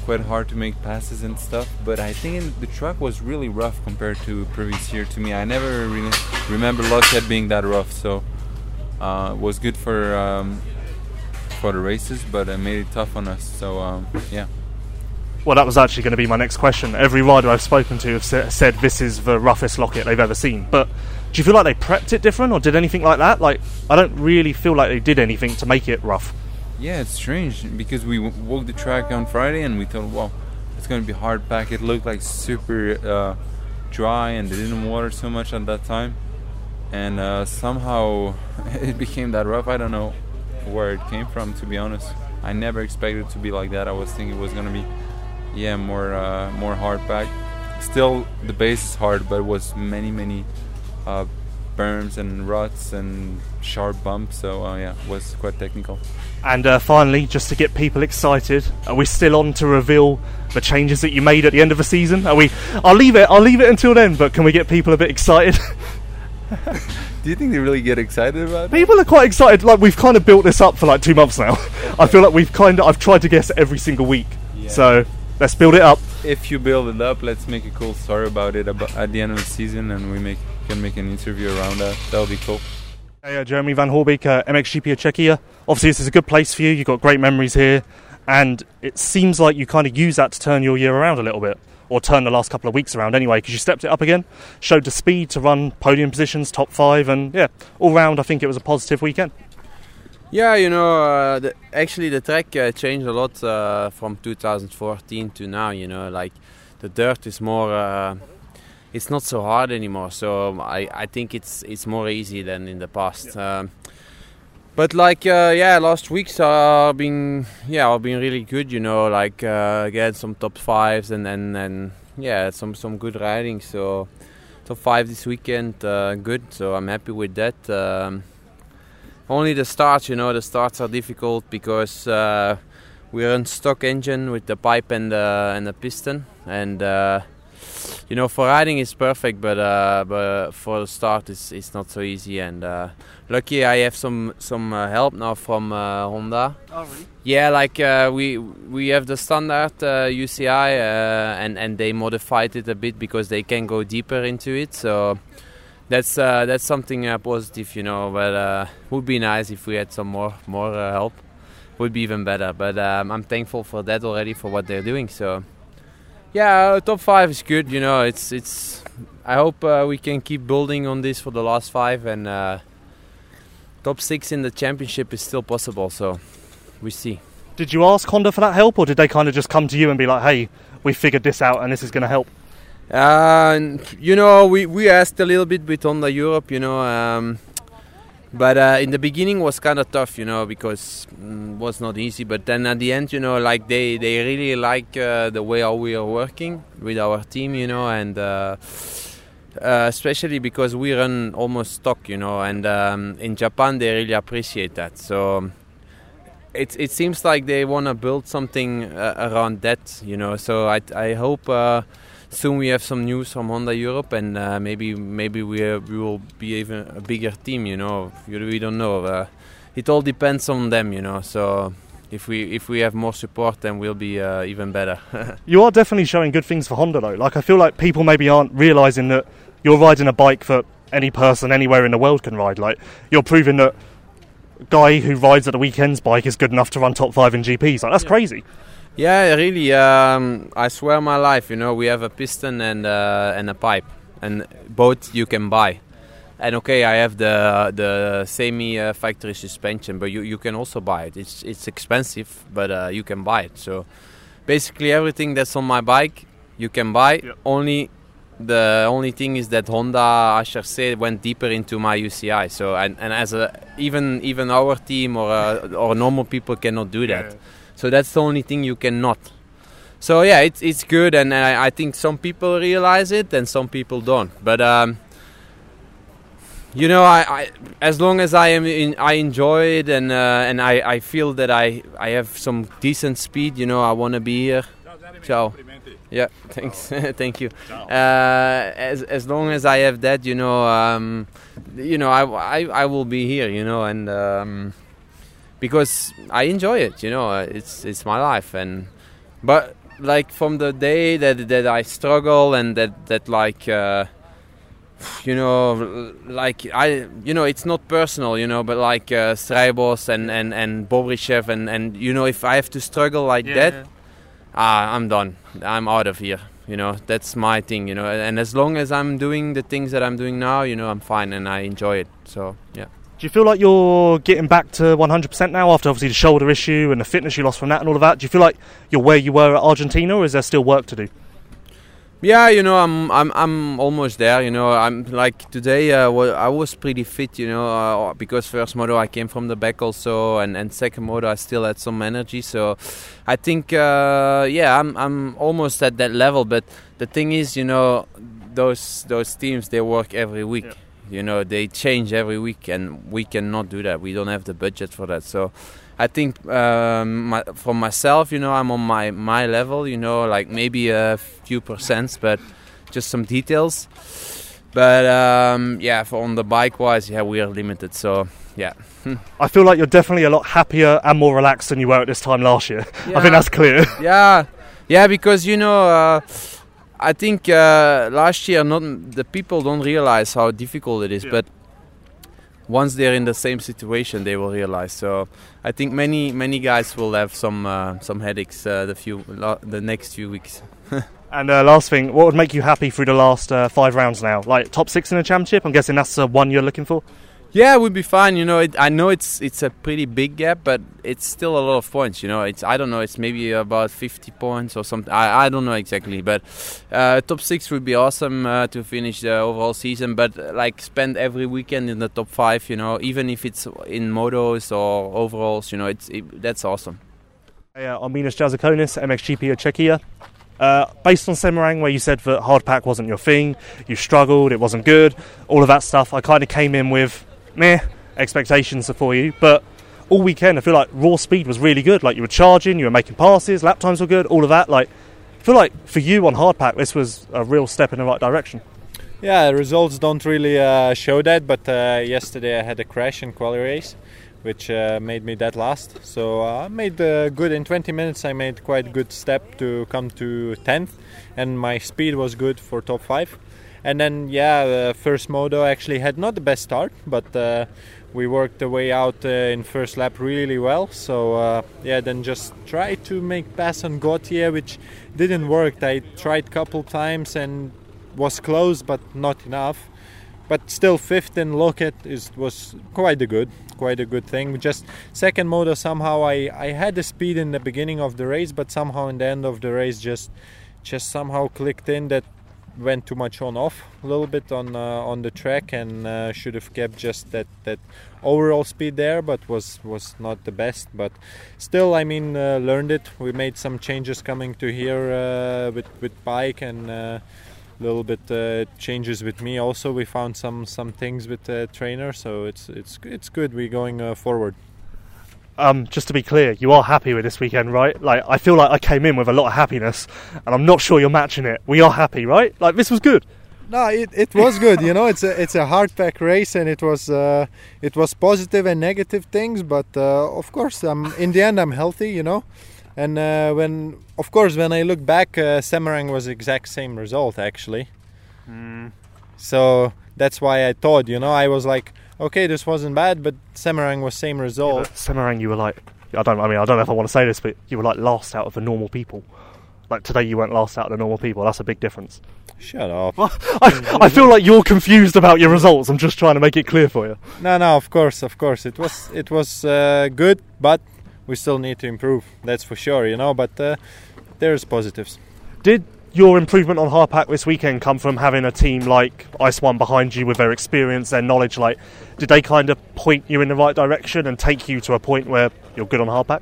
quite hard to make passes and stuff. But I think the track was really rough compared to previous year. To me, I never really remember Loket being that rough. So uh, it was good for um, for the races, but it made it tough on us. So um, yeah. Well, that was actually going to be my next question. Every rider I've spoken to have sa- said this is the roughest Loket they've ever seen. But do you feel like they prepped it different or did anything like that? Like, I don't really feel like they did anything to make it rough. Yeah, it's strange because we walked the track on Friday and we thought, well, it's going to be hard pack. It looked like super uh, dry and they didn't water so much at that time. And uh, somehow it became that rough. I don't know where it came from, to be honest. I never expected it to be like that. I was thinking it was going to be yeah, more uh, more hard pack. Still, the base is hard, but it was many many uh, berms and ruts and sharp bumps. So uh, yeah, it was quite technical. And uh, finally, just to get people excited, are we still on to reveal the changes that you made at the end of the season? Are we? I'll leave it. I'll leave it until then. But can we get people a bit excited? Do you think they really get excited about it? People are quite excited. Like we've kind of built this up for like two months now. I feel like we've kind of. I've tried to guess every single week. Yeah. So let's build it up. If you build it up, let's make a cool story about it about, at the end of the season, and we make can make an interview around that. That'll be cool. Hey, uh, Jeremy Van Horebeek, uh, MXGP of Czechia. Obviously, this is a good place for you. You've got great memories here, and it seems like you kind of use that to turn your year around a little bit, or turn the last couple of weeks around anyway, because you stepped it up again, showed the speed to run podium positions, top five, and yeah, all round, I think it was a positive weekend. Yeah, you know, uh, the, actually the track uh, changed a lot uh, from 2014 to now. You know, like the dirt is more, uh, it's not so hard anymore. So I, I think it's it's more easy than in the past. Yeah. Um, but like uh, yeah, last weeks are been yeah are been really good. You know, like uh, again some top fives and and and yeah some some good riding. So top five this weekend, good. So I'm happy with that. Um, only the starts, you know, the starts are difficult because uh, we're on stock engine with the pipe and the and the piston, and uh, you know, for riding it's perfect, but uh, but for the start it's it's not so easy. And uh, lucky I have some some uh, help now from uh, Honda. Oh, really? Yeah, like uh we we have the standard uh UCI, uh, and and they modified it a bit because they can go deeper into it. So that's uh, that's something uh, positive, you know. But uh, would be nice if we had some more more uh, help. Would be even better. But um, I'm thankful for that already for what they're doing. So yeah, top five is good. You know, it's it's. I hope uh, we can keep building on this for the last five and uh, top six in the championship is still possible. So we see. Did you ask Honda for that help, or did they kind of just come to you and be like, "Hey, we figured this out, and this is going to help"? Uh, you know, we, we asked a little bit with Honda Europe, you know, um, but uh, in the beginning was kind of tough, you know, because it mm, was not easy. But then at the end, you know, like they, they really like uh, the way how we are working with our team, you know, and uh, uh especially because we run almost stock, you know, and um, in Japan they really appreciate that. So it, it seems like they want to build something around that, you know. So I, I hope soon we have some news from Honda Europe, and uh, maybe maybe we uh, we will be even a bigger team. You know, we don't know. Uh, it all depends on them. You know, so. If we if we have more support, then we'll be uh, even better. you are definitely showing good things for Honda, though. Like I feel like people maybe aren't realizing that you're riding a bike that any person anywhere in the world can ride. Like you're proving that guy who rides at the weekend's bike is good enough to run top five in GPs. Like that's yeah. crazy. Yeah, really. Um, I swear my life. You know, we have a piston and uh, and a pipe, and both you can buy. And okay, I have the the semi uh, factory suspension, but you, you can also buy it. It's it's expensive, but uh, you can buy it. So basically, everything that's on my bike, you can buy. Yep. Only the only thing is that Honda HRC went deeper into my UCI. So and, and as a even even our team or uh, or normal people cannot do that. Yeah. So that's the only thing you cannot. So yeah, it's it's good, and I, I think some people realize it and some people don't. But um, you know, I, I as long as I am in, I enjoy it, and uh, and I, I feel that I I have some decent speed. You know, I want to be here. Ciao. Yeah, thanks. Thank you. Uh, as as long as I have that, you know, um, you know, I, I I will be here. You know, and um, because I enjoy it. You know, uh, it's it's my life, and but like from the day that that I struggle and that that like. Uh, you know, like I, you know, it's not personal, you know, but like uh, Strijbos and and and Bobryshev and and you know, if I have to struggle like that, ah, I'm done. I'm out of here. You know, that's my thing. You know, and as long as I'm doing the things that I'm doing now, you know, I'm fine and I enjoy it. So yeah. Do you feel like you're getting back to 100% now after obviously the shoulder issue and the fitness you lost from that and all of that? Do you feel like you're where you were at Argentina, or is there still work to do? Yeah, you know, I'm I'm I'm almost there. You know, I'm like today. Uh, I was pretty fit. You know, uh, because first moto I came from the back also, and and second moto I still had some energy. So, I think uh, yeah, I'm I'm almost at that level. But the thing is, you know, those those teams they work every week. Yeah. You know, they change every week, and we cannot do that. We don't have the budget for that. So. I think um, my, for myself, you know, I'm on my, my level, you know, like maybe a few percents, but just some details. But um, yeah, for on the bike wise, yeah, we are limited. So yeah, I feel like you're definitely a lot happier and more relaxed than you were at this time last year. I think that's clear. yeah, yeah, because you know, uh, I think uh, last year, not the people don't realize how difficult it is, Yeah. but once they're in the same situation, they will realize. So I think many many guys will have some uh, some headaches uh, the few the next few weeks. And uh, last thing, what would make you happy through the last uh, five rounds now? Like top six in the championship? I'm guessing that's the one you're looking for. Yeah, it would be fine. You know, it, I know it's it's a pretty big gap, but it's still a lot of points. You know, it's I don't know, it's maybe about 50 points or something. I, I don't know exactly, but uh, top six would be awesome uh, to finish the overall season. But uh, like spend every weekend in the top five. You know, even if it's in motos or overalls. You know, it's it, that's awesome. Yeah, I'm Minas Jasikonis, MXGP of Czechia. Uh, based on Semarang, where you said that hard pack wasn't your thing, you struggled, it wasn't good, all of that stuff, I kind of came in with meh expectations are for you. But all weekend, I feel like raw speed was really good. Like you were charging, you were making passes, lap times were good, all of that. Like, I feel like for you on hard pack, this was a real step in the right direction. Yeah, results don't really uh, show that, but uh, yesterday I had a crash in quali race, which uh, made me dead last. So uh, I made uh, good in 20 minutes. I made quite good step to come to 10th, and my speed was good for top five. And then yeah, the first moto actually had not the best start, but uh, we worked the way out uh, in first lap really well. So uh, yeah, then just tried to make pass on Gautier, which didn't work. I tried couple times and was close, but not enough. But still, fifth in Loket is was quite a good, quite a good thing. Just second moto somehow I I had the speed in the beginning of the race, but somehow in the end of the race just just somehow clicked in that went too much on off a little bit on uh, on the track and uh, should have kept just that that overall speed there but was was not the best. But still i mean uh, learned it. We made some changes coming to here with with bike and uh, little bit uh, changes with me also. We found some some things with the trainer so it's it's it's good. We're going uh, forward Um, just to be clear, you are happy with this weekend, right? Like, I feel like I came in with a lot of happiness, and I'm not sure you're matching it. We are happy, right? Like, this was good. No, it, it was good. You know, it's a it's a hard pack race, and it was uh, it was positive and negative things. But uh, of course, um, in the end, I'm healthy. You know, and uh, when of course when I look back, uh, Semarang was exact same result actually. So that's why I thought. You know, I was like, okay, this wasn't bad, but Semarang was same result. But Semarang, you were like, I don't, I mean, I don't know if I want to say this, but you were like last out of the normal people. like today you went last out of the normal people. That's a big difference. Shut up. I, I feel like you're confused about your results. I'm just trying to make it clear for you. No, no, of course, of course. It was it was uh, good, but we still need to improve. That's for sure, you know. But uh, there's positives. Did your improvement on hardpack this weekend come from having a team like Ice One behind you with their experience, their knowledge? Like, did they kind of point you in the right direction and take you to a point where you're good on hardpack?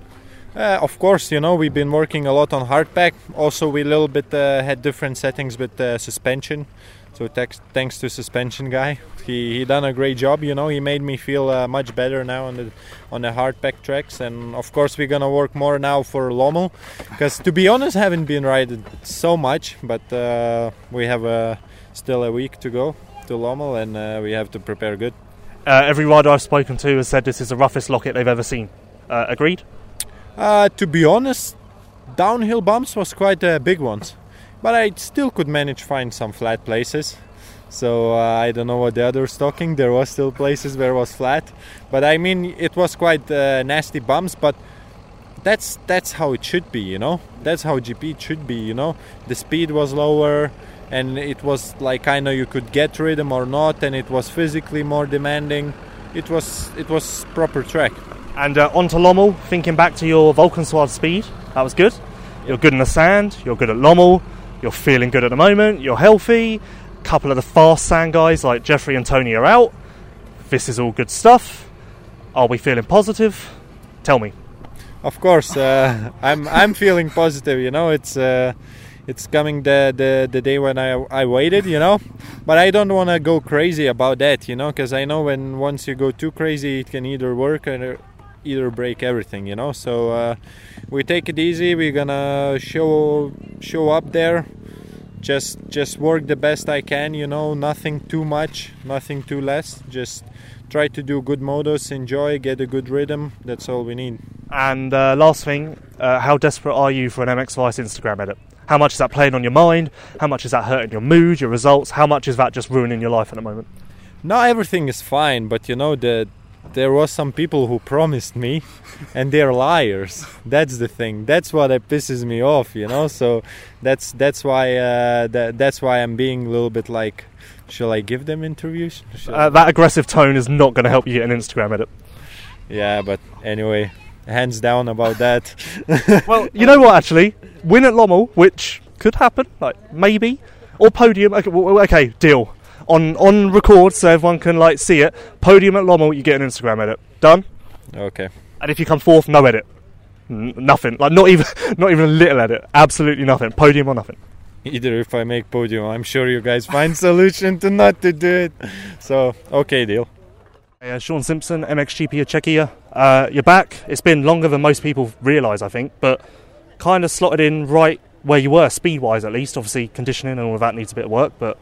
Uh, of course, you know we've been working a lot on hardpack. Also, we a little bit uh, had different settings with uh, suspension. So thanks, thanks to suspension guy, he he done a great job. You know, he made me feel uh, much better now on the on the hardpack tracks. And of course, we're gonna work more now for Lommel, because to be honest, haven't been riding so much. But uh, we have uh, still a week to go to Lommel, and uh, we have to prepare good. Uh, every rider I've spoken to has said this is the roughest Loket they've ever seen. Uh, agreed? Uh, to be honest, downhill bumps was quite uh, big ones, but I still could manage find some flat places. So uh, I don't know what the others talking. There was still places where it was flat, but I mean it was quite uh, nasty bumps. But that's that's how it should be, you know. That's how GP should be, you know. The speed was lower, and it was like I know you could get rhythm or not, and it was physically more demanding. It was it was proper track. And uh, on to Lommel, thinking back to your Valkenswaard speed, that was good. You're good in the sand, you're good at Lommel, you're feeling good at the moment, you're healthy. A couple of the fast sand guys like Jeffrey and Tony are out. This is all good stuff. Are we feeling positive? Tell me. Of course, uh, I'm I'm feeling positive. You know, it's uh, it's coming the, the the day when I I waited. You know, but I don't want to go crazy about that. You know, because I know when once you go too crazy, it can either work or either break everything. You know, so uh, we take it easy. We're gonna show show up there. Just just work the best I can. You know, nothing too much, nothing too less. Just try to do good motos, enjoy, get a good rhythm. That's all we need. And uh, last thing, uh, how desperate are you for an MX Vice Instagram edit? How much is that playing on your mind? How much is that hurting your mood, your results? How much is that just ruining your life at the moment? No, everything is fine, but you know the there was some people who promised me, and they're liars. That's the thing. That's what it pisses me off, you know. So that's that's why uh, that, that's why I'm being a little bit like, shall I give them interviews? Uh, that aggressive tone is not going to help you get an Instagram edit. Yeah, but anyway, hands down about that. well, you know what? Actually, win at Lommel, which could happen, like maybe, or podium. Okay, okay, deal. On on record, so everyone can like see it. Podium at Lommel, you get an Instagram edit. Done. Okay. And if you come fourth, no edit. N- nothing. Like not even not even a little edit. Absolutely nothing. Podium or nothing. Either if I make podium, I'm sure you guys find solution to not to do it. So okay, deal. Uh, Shaun Simpson, MXGP of Czechia. Uh, you're back. It's been longer than most people realise, I think, but kind of slotted in right where you were, speed wise at least. Obviously, conditioning and all of that needs a bit of work, but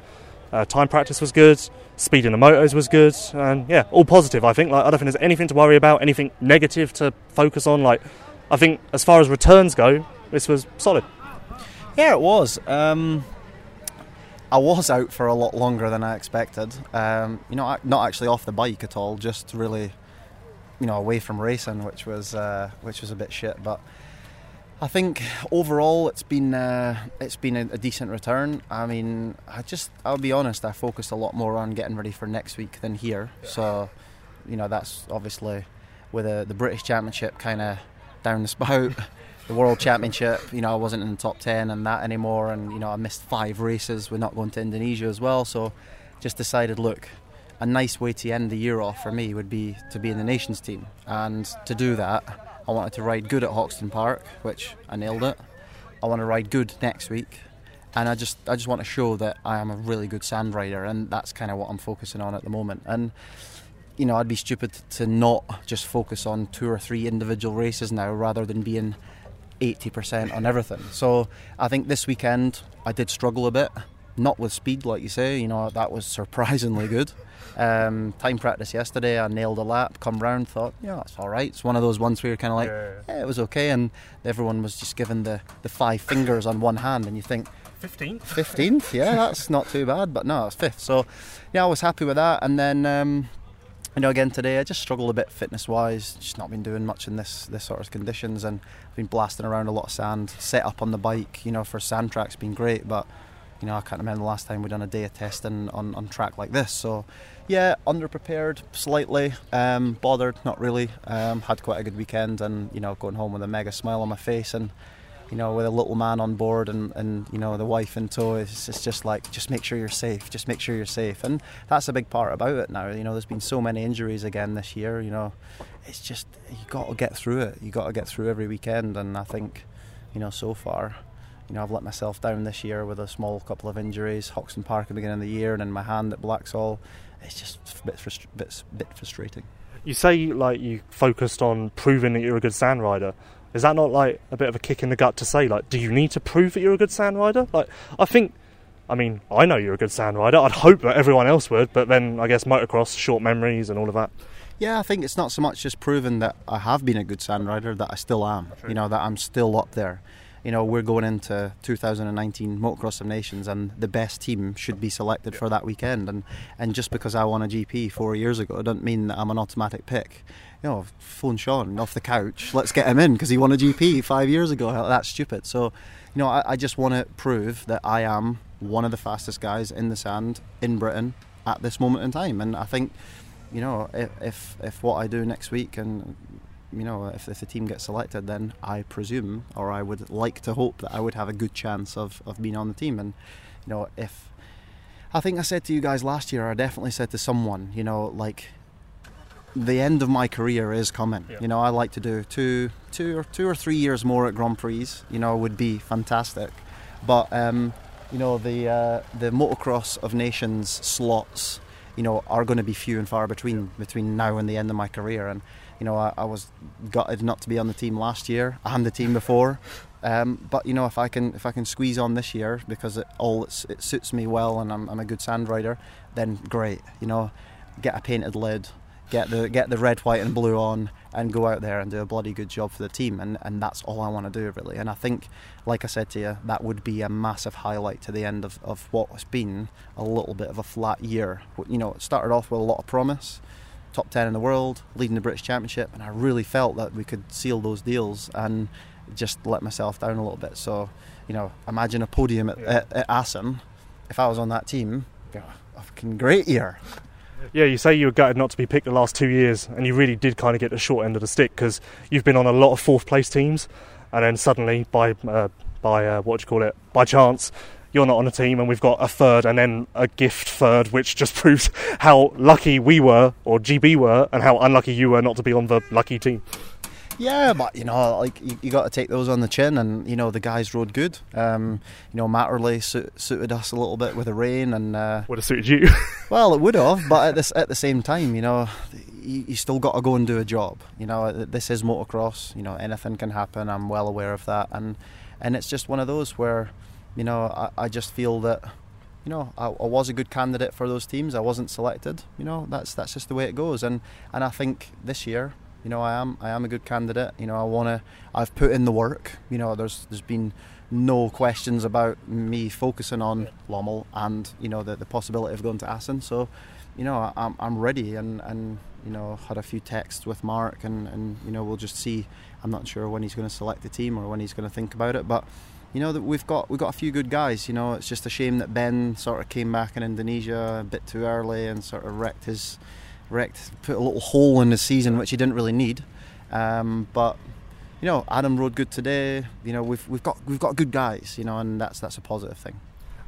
uh, time practice was good. Speed in the motos was good, and yeah, all positive. I think. Like, I don't think there's anything to worry about, anything negative to focus on. Like, I think as far as returns go, this was solid. Yeah, it was. Um, I was out for a lot longer than I expected. Um, you know, not actually off the bike at all, just really, you know, away from racing, which was uh, which was a bit shit. But I think overall it's been uh, it's been a, a decent return. I mean, I just I'll be honest, I focused a lot more on getting ready for next week than here. So, you know, that's obviously with the the British Championship kind of down the spout. The World Championship, you know, I wasn't in the top 10 and that anymore, and you know, I missed five races. We're not going to Indonesia as well, so just decided, look, a nice way to end the year off for me would be to be in the nations team, and to do that, I wanted to ride good at Hawkstone Park, which I nailed it. I want to ride good next week, and I just I just want to show that I am a really good sand rider, and that's kind of what I'm focusing on at the moment. And you know, I'd be stupid to not just focus on two or three individual races now, rather than being 80% on everything. So I think this weekend I did struggle a bit, not with speed, like you say. You know, that was surprisingly good. Um, time practice yesterday, I nailed a lap, come round, thought, yeah, that's all right. It's one of those ones where you're kind of like, yeah, it was okay. And everyone was just given the, the five fingers on one hand, and you think, 15th? 15th, yeah, that's not too bad, but no, it's fifth. So, yeah, I was happy with that. And then, um, you know, again today I just struggled a bit fitness wise. Just not been doing much in this this sort of conditions, and I've been blasting around a lot of sand. Set up on the bike, you know, for sand tracks been great, but you know I can't remember the last time we'd done a day of testing on on track like this. So yeah, underprepared slightly, um, bothered not really. Um, had quite a good weekend, and you know going home with a mega smile on my face and you know, with a little man on board and, and you know the wife in tow, it's, it's just like just make sure you're safe, just make sure you're safe, and that's a big part about it now. You know, there's been so many injuries again this year. You know, it's just you got to get through it. You got to get through every weekend, and I think, you know, so far. You know, I've let myself down this year with a small couple of injuries. Hawkstone Park at the beginning of the year, and then my hand at Blaxhall. It's just a bit, frust- bit, bit frustrating. You say like you focused on proving that you're a good sand rider. Is that not like a bit of a kick in the gut to say like, do you need to prove that you're a good sand rider? Like, I think, I mean, I know you're a good sand rider. I'd hope that everyone else would, but then I guess motocross, short memories, and all of that. Yeah, I think it's not so much just proving that I have been a good sand rider, that I still am. You know, that I'm still up there. You know, we're going into 2019 Motocross of Nations, and the best team should be selected for that weekend. And and just because I won a GP four years ago, doesn't mean that I'm an automatic pick you know, phone Sean off the couch. Let's get him in because he won a GP five years ago. That's stupid. So, you know, I, I just want to prove that I am one of the fastest guys in the sand in Britain at this moment in time. And I think, you know, if if, if what I do next week and you know, if, if the team gets selected, then I presume, or I would like to hope that I would have a good chance of, of being on the team. And, you know, if I think I said to you guys last year, I definitely said to someone, you know, like the end of my career is coming. Yeah. You know, I like to do two, two or two or three years more at Grand Prix. You know, would be fantastic. But um, you know, the uh, the motocross of nations slots, you know, are going to be few and far between between now and the end of my career. And you know, I, I was gutted not to be on the team last year and the team before. Um, but you know, if I can if I can squeeze on this year because it all it suits me well and I'm, I'm a good sand rider, then great. You know, get a painted lid get the get the red, white, and blue on, and go out there and do a bloody good job for the team. And, and that's all I want to do really. And I think, like I said to you, that would be a massive highlight to the end of, of what has been a little bit of a flat year. You know, it started off with a lot of promise. Top 10 in the world, leading the British Championship, and I really felt that we could seal those deals and just let myself down a little bit. So, you know, imagine a podium at, yeah. at, at Assen. If I was on that team, a fucking great year. Yeah, you say you were gutted not to be picked the last two years, and you really did kind of get the short end of the stick because you've been on a lot of fourth place teams, and then suddenly, by uh, by uh, what do you call it, by chance, you're not on a team, and we've got a third, and then a gift third, which just proves how lucky we were, or GB were, and how unlucky you were not to be on the lucky team. Yeah, but you know, like you, you got to take those on the chin, and you know the guys rode good. Um, you know, Matterley su- suited us a little bit with the rain, and uh, would have suited you. well, it would have, but at this at the same time, you know, you, you still got to go and do a job. You know, this is motocross. You know, anything can happen. I'm well aware of that, and and it's just one of those where, you know, I, I just feel that you know, I, I, was a good candidate for those teams. I wasn't selected. You know, that's that's just the way it goes. And and I think this year, you know, I am I am a good candidate. You know, I want to. I've put in the work. You know, there's there's been no questions about me focusing on Lommel and you know the, the possibility of going to Assen. So, you know, I'm I'm ready and and you know had a few texts with Mark and and you know we'll just see. I'm not sure when he's going to select the team or when he's going to think about it, but you know that we've got we've got a few good guys. You know, it's just a shame that Ben sort of came back in Indonesia a bit too early and sort of wrecked his wrecked, put a little hole in the season which he didn't really need. Um, but you know, Adam rode good today. You know, we've we've got we've got good guys. You know, and that's that's a positive thing.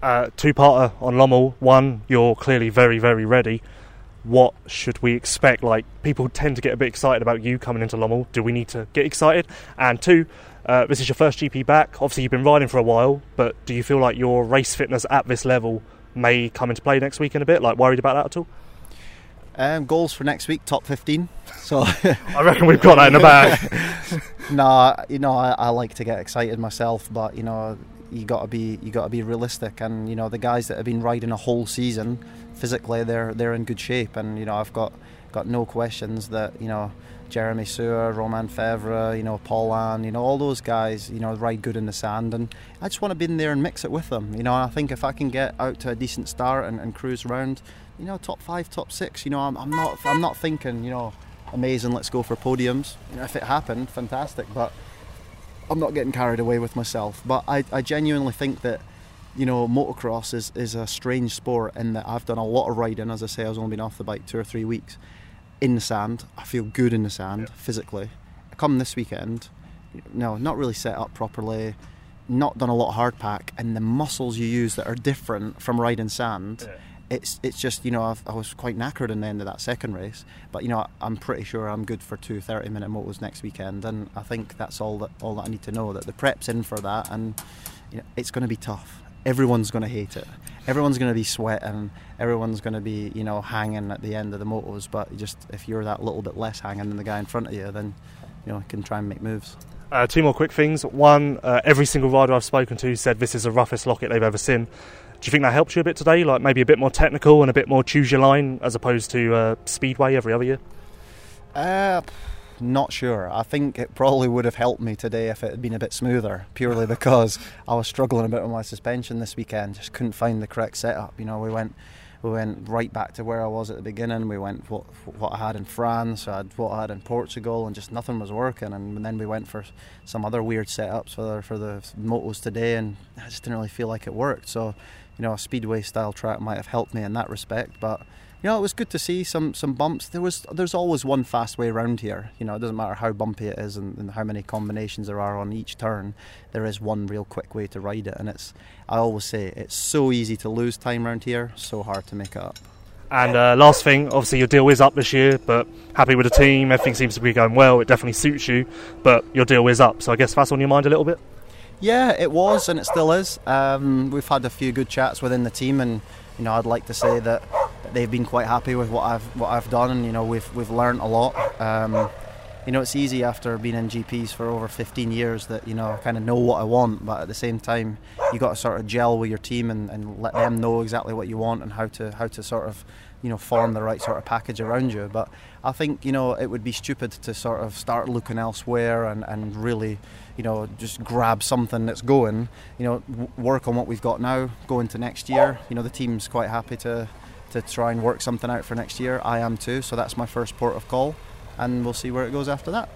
Uh, two-parter on Lommel. One, you're clearly very very ready. What should we expect? Like people tend to get a bit excited about you coming into Lommel. Do we need to get excited? And two, uh, this is your first GP back. Obviously, you've been riding for a while, but do you feel like your race fitness at this level may come into play next week in a bit? Like worried about that at all? Um, goals for next week, top 15. So I reckon we've got that in the bag. nah, you know, I, I, like to get excited myself, but you know, you got to be you got to be realistic. And you know, the guys that have been riding a whole season, physically, they're they're in good shape. And you know, I've got got no questions that you know Jeremy Seewer, Romain Febvre, you know, Paulin, you know, all those guys, you know, ride good in the sand. And I just want to be in there and mix it with them. You know, I think if I can get out to a decent start and, and cruise around, you know, top five, top six, you know, I'm, I'm not I'm not thinking, you know, amazing, let's go for podiums. You know, if it happened, fantastic. But I'm not getting carried away with myself. But I, I genuinely think that you know, motocross is, is a strange sport in that I've done a lot of riding. As I say, I've only been off the bike two or three weeks in the sand. I feel good in the sand yeah. physically. I come this weekend, no, not really set up properly, not done a lot of hard pack, and the muscles you use that are different from riding sand. Yeah. It's it's just you know I've, i was quite knackered in the end of that second race, but you know I'm pretty sure I'm good for two 30 minute motos next weekend, and I think that's all that all that I need to know that the prep's in for that, and you know, it's going to be tough everyone's going to hate it. Everyone's going to be sweating. Everyone's going to be, you know, hanging at the end of the motos. But just if you're that little bit less hanging than the guy in front of you, then you know, you can try and make moves. Uh, two more quick things. One, uh, every single rider I've spoken to said this is the roughest Loket they've ever seen. Do you think that helps you a bit today? Like maybe a bit more technical and a bit more choose your line as opposed to uh, speedway every other year? Uh, not sure. I think it probably would have helped me today if it had been a bit smoother, purely because I was struggling a bit with my suspension this weekend. Just couldn't find the correct setup. You know, we went we went right back to where I was at the beginning. We went what what I had in France, I had what I had in Portugal, and just nothing was working. And then we went for some other weird setups for the, for the motos today, and I just didn't really feel like it worked. So, you know, a speedway style track might have helped me in that respect, but you know, it was good to see some some bumps. There was there's always one fast way around here. You know, it doesn't matter how bumpy it is and, and, how many combinations there are on each turn. There is one real quick way to ride it, and it's I always say it's so easy to lose time around here, so hard to make it up. And uh, last thing, obviously your deal is up this year, but happy with the team. Everything seems to be going well. It definitely suits you, but your deal is up. So I guess that's on your mind a little bit. Yeah, it was, and it still is. Um, we've had a few good chats within the team, and you know, I'd like to say that they've been quite happy with what I've what I've done, and you know we've we've learned a lot. Um, you know, it's easy after being in GPs for over 15 years that you know I kind of know what I want, but at the same time, you got to sort of gel with your team and, and let them know exactly what you want and how to how to sort of you know form the right sort of package around you. But I think you know it would be stupid to sort of start looking elsewhere and, and really you know just grab something that's going. You know, w- work on what we've got now, go into next year. You know, the team's quite happy to to try and work something out for next year. I am too, so that's my first port of call, and we'll see where it goes after that.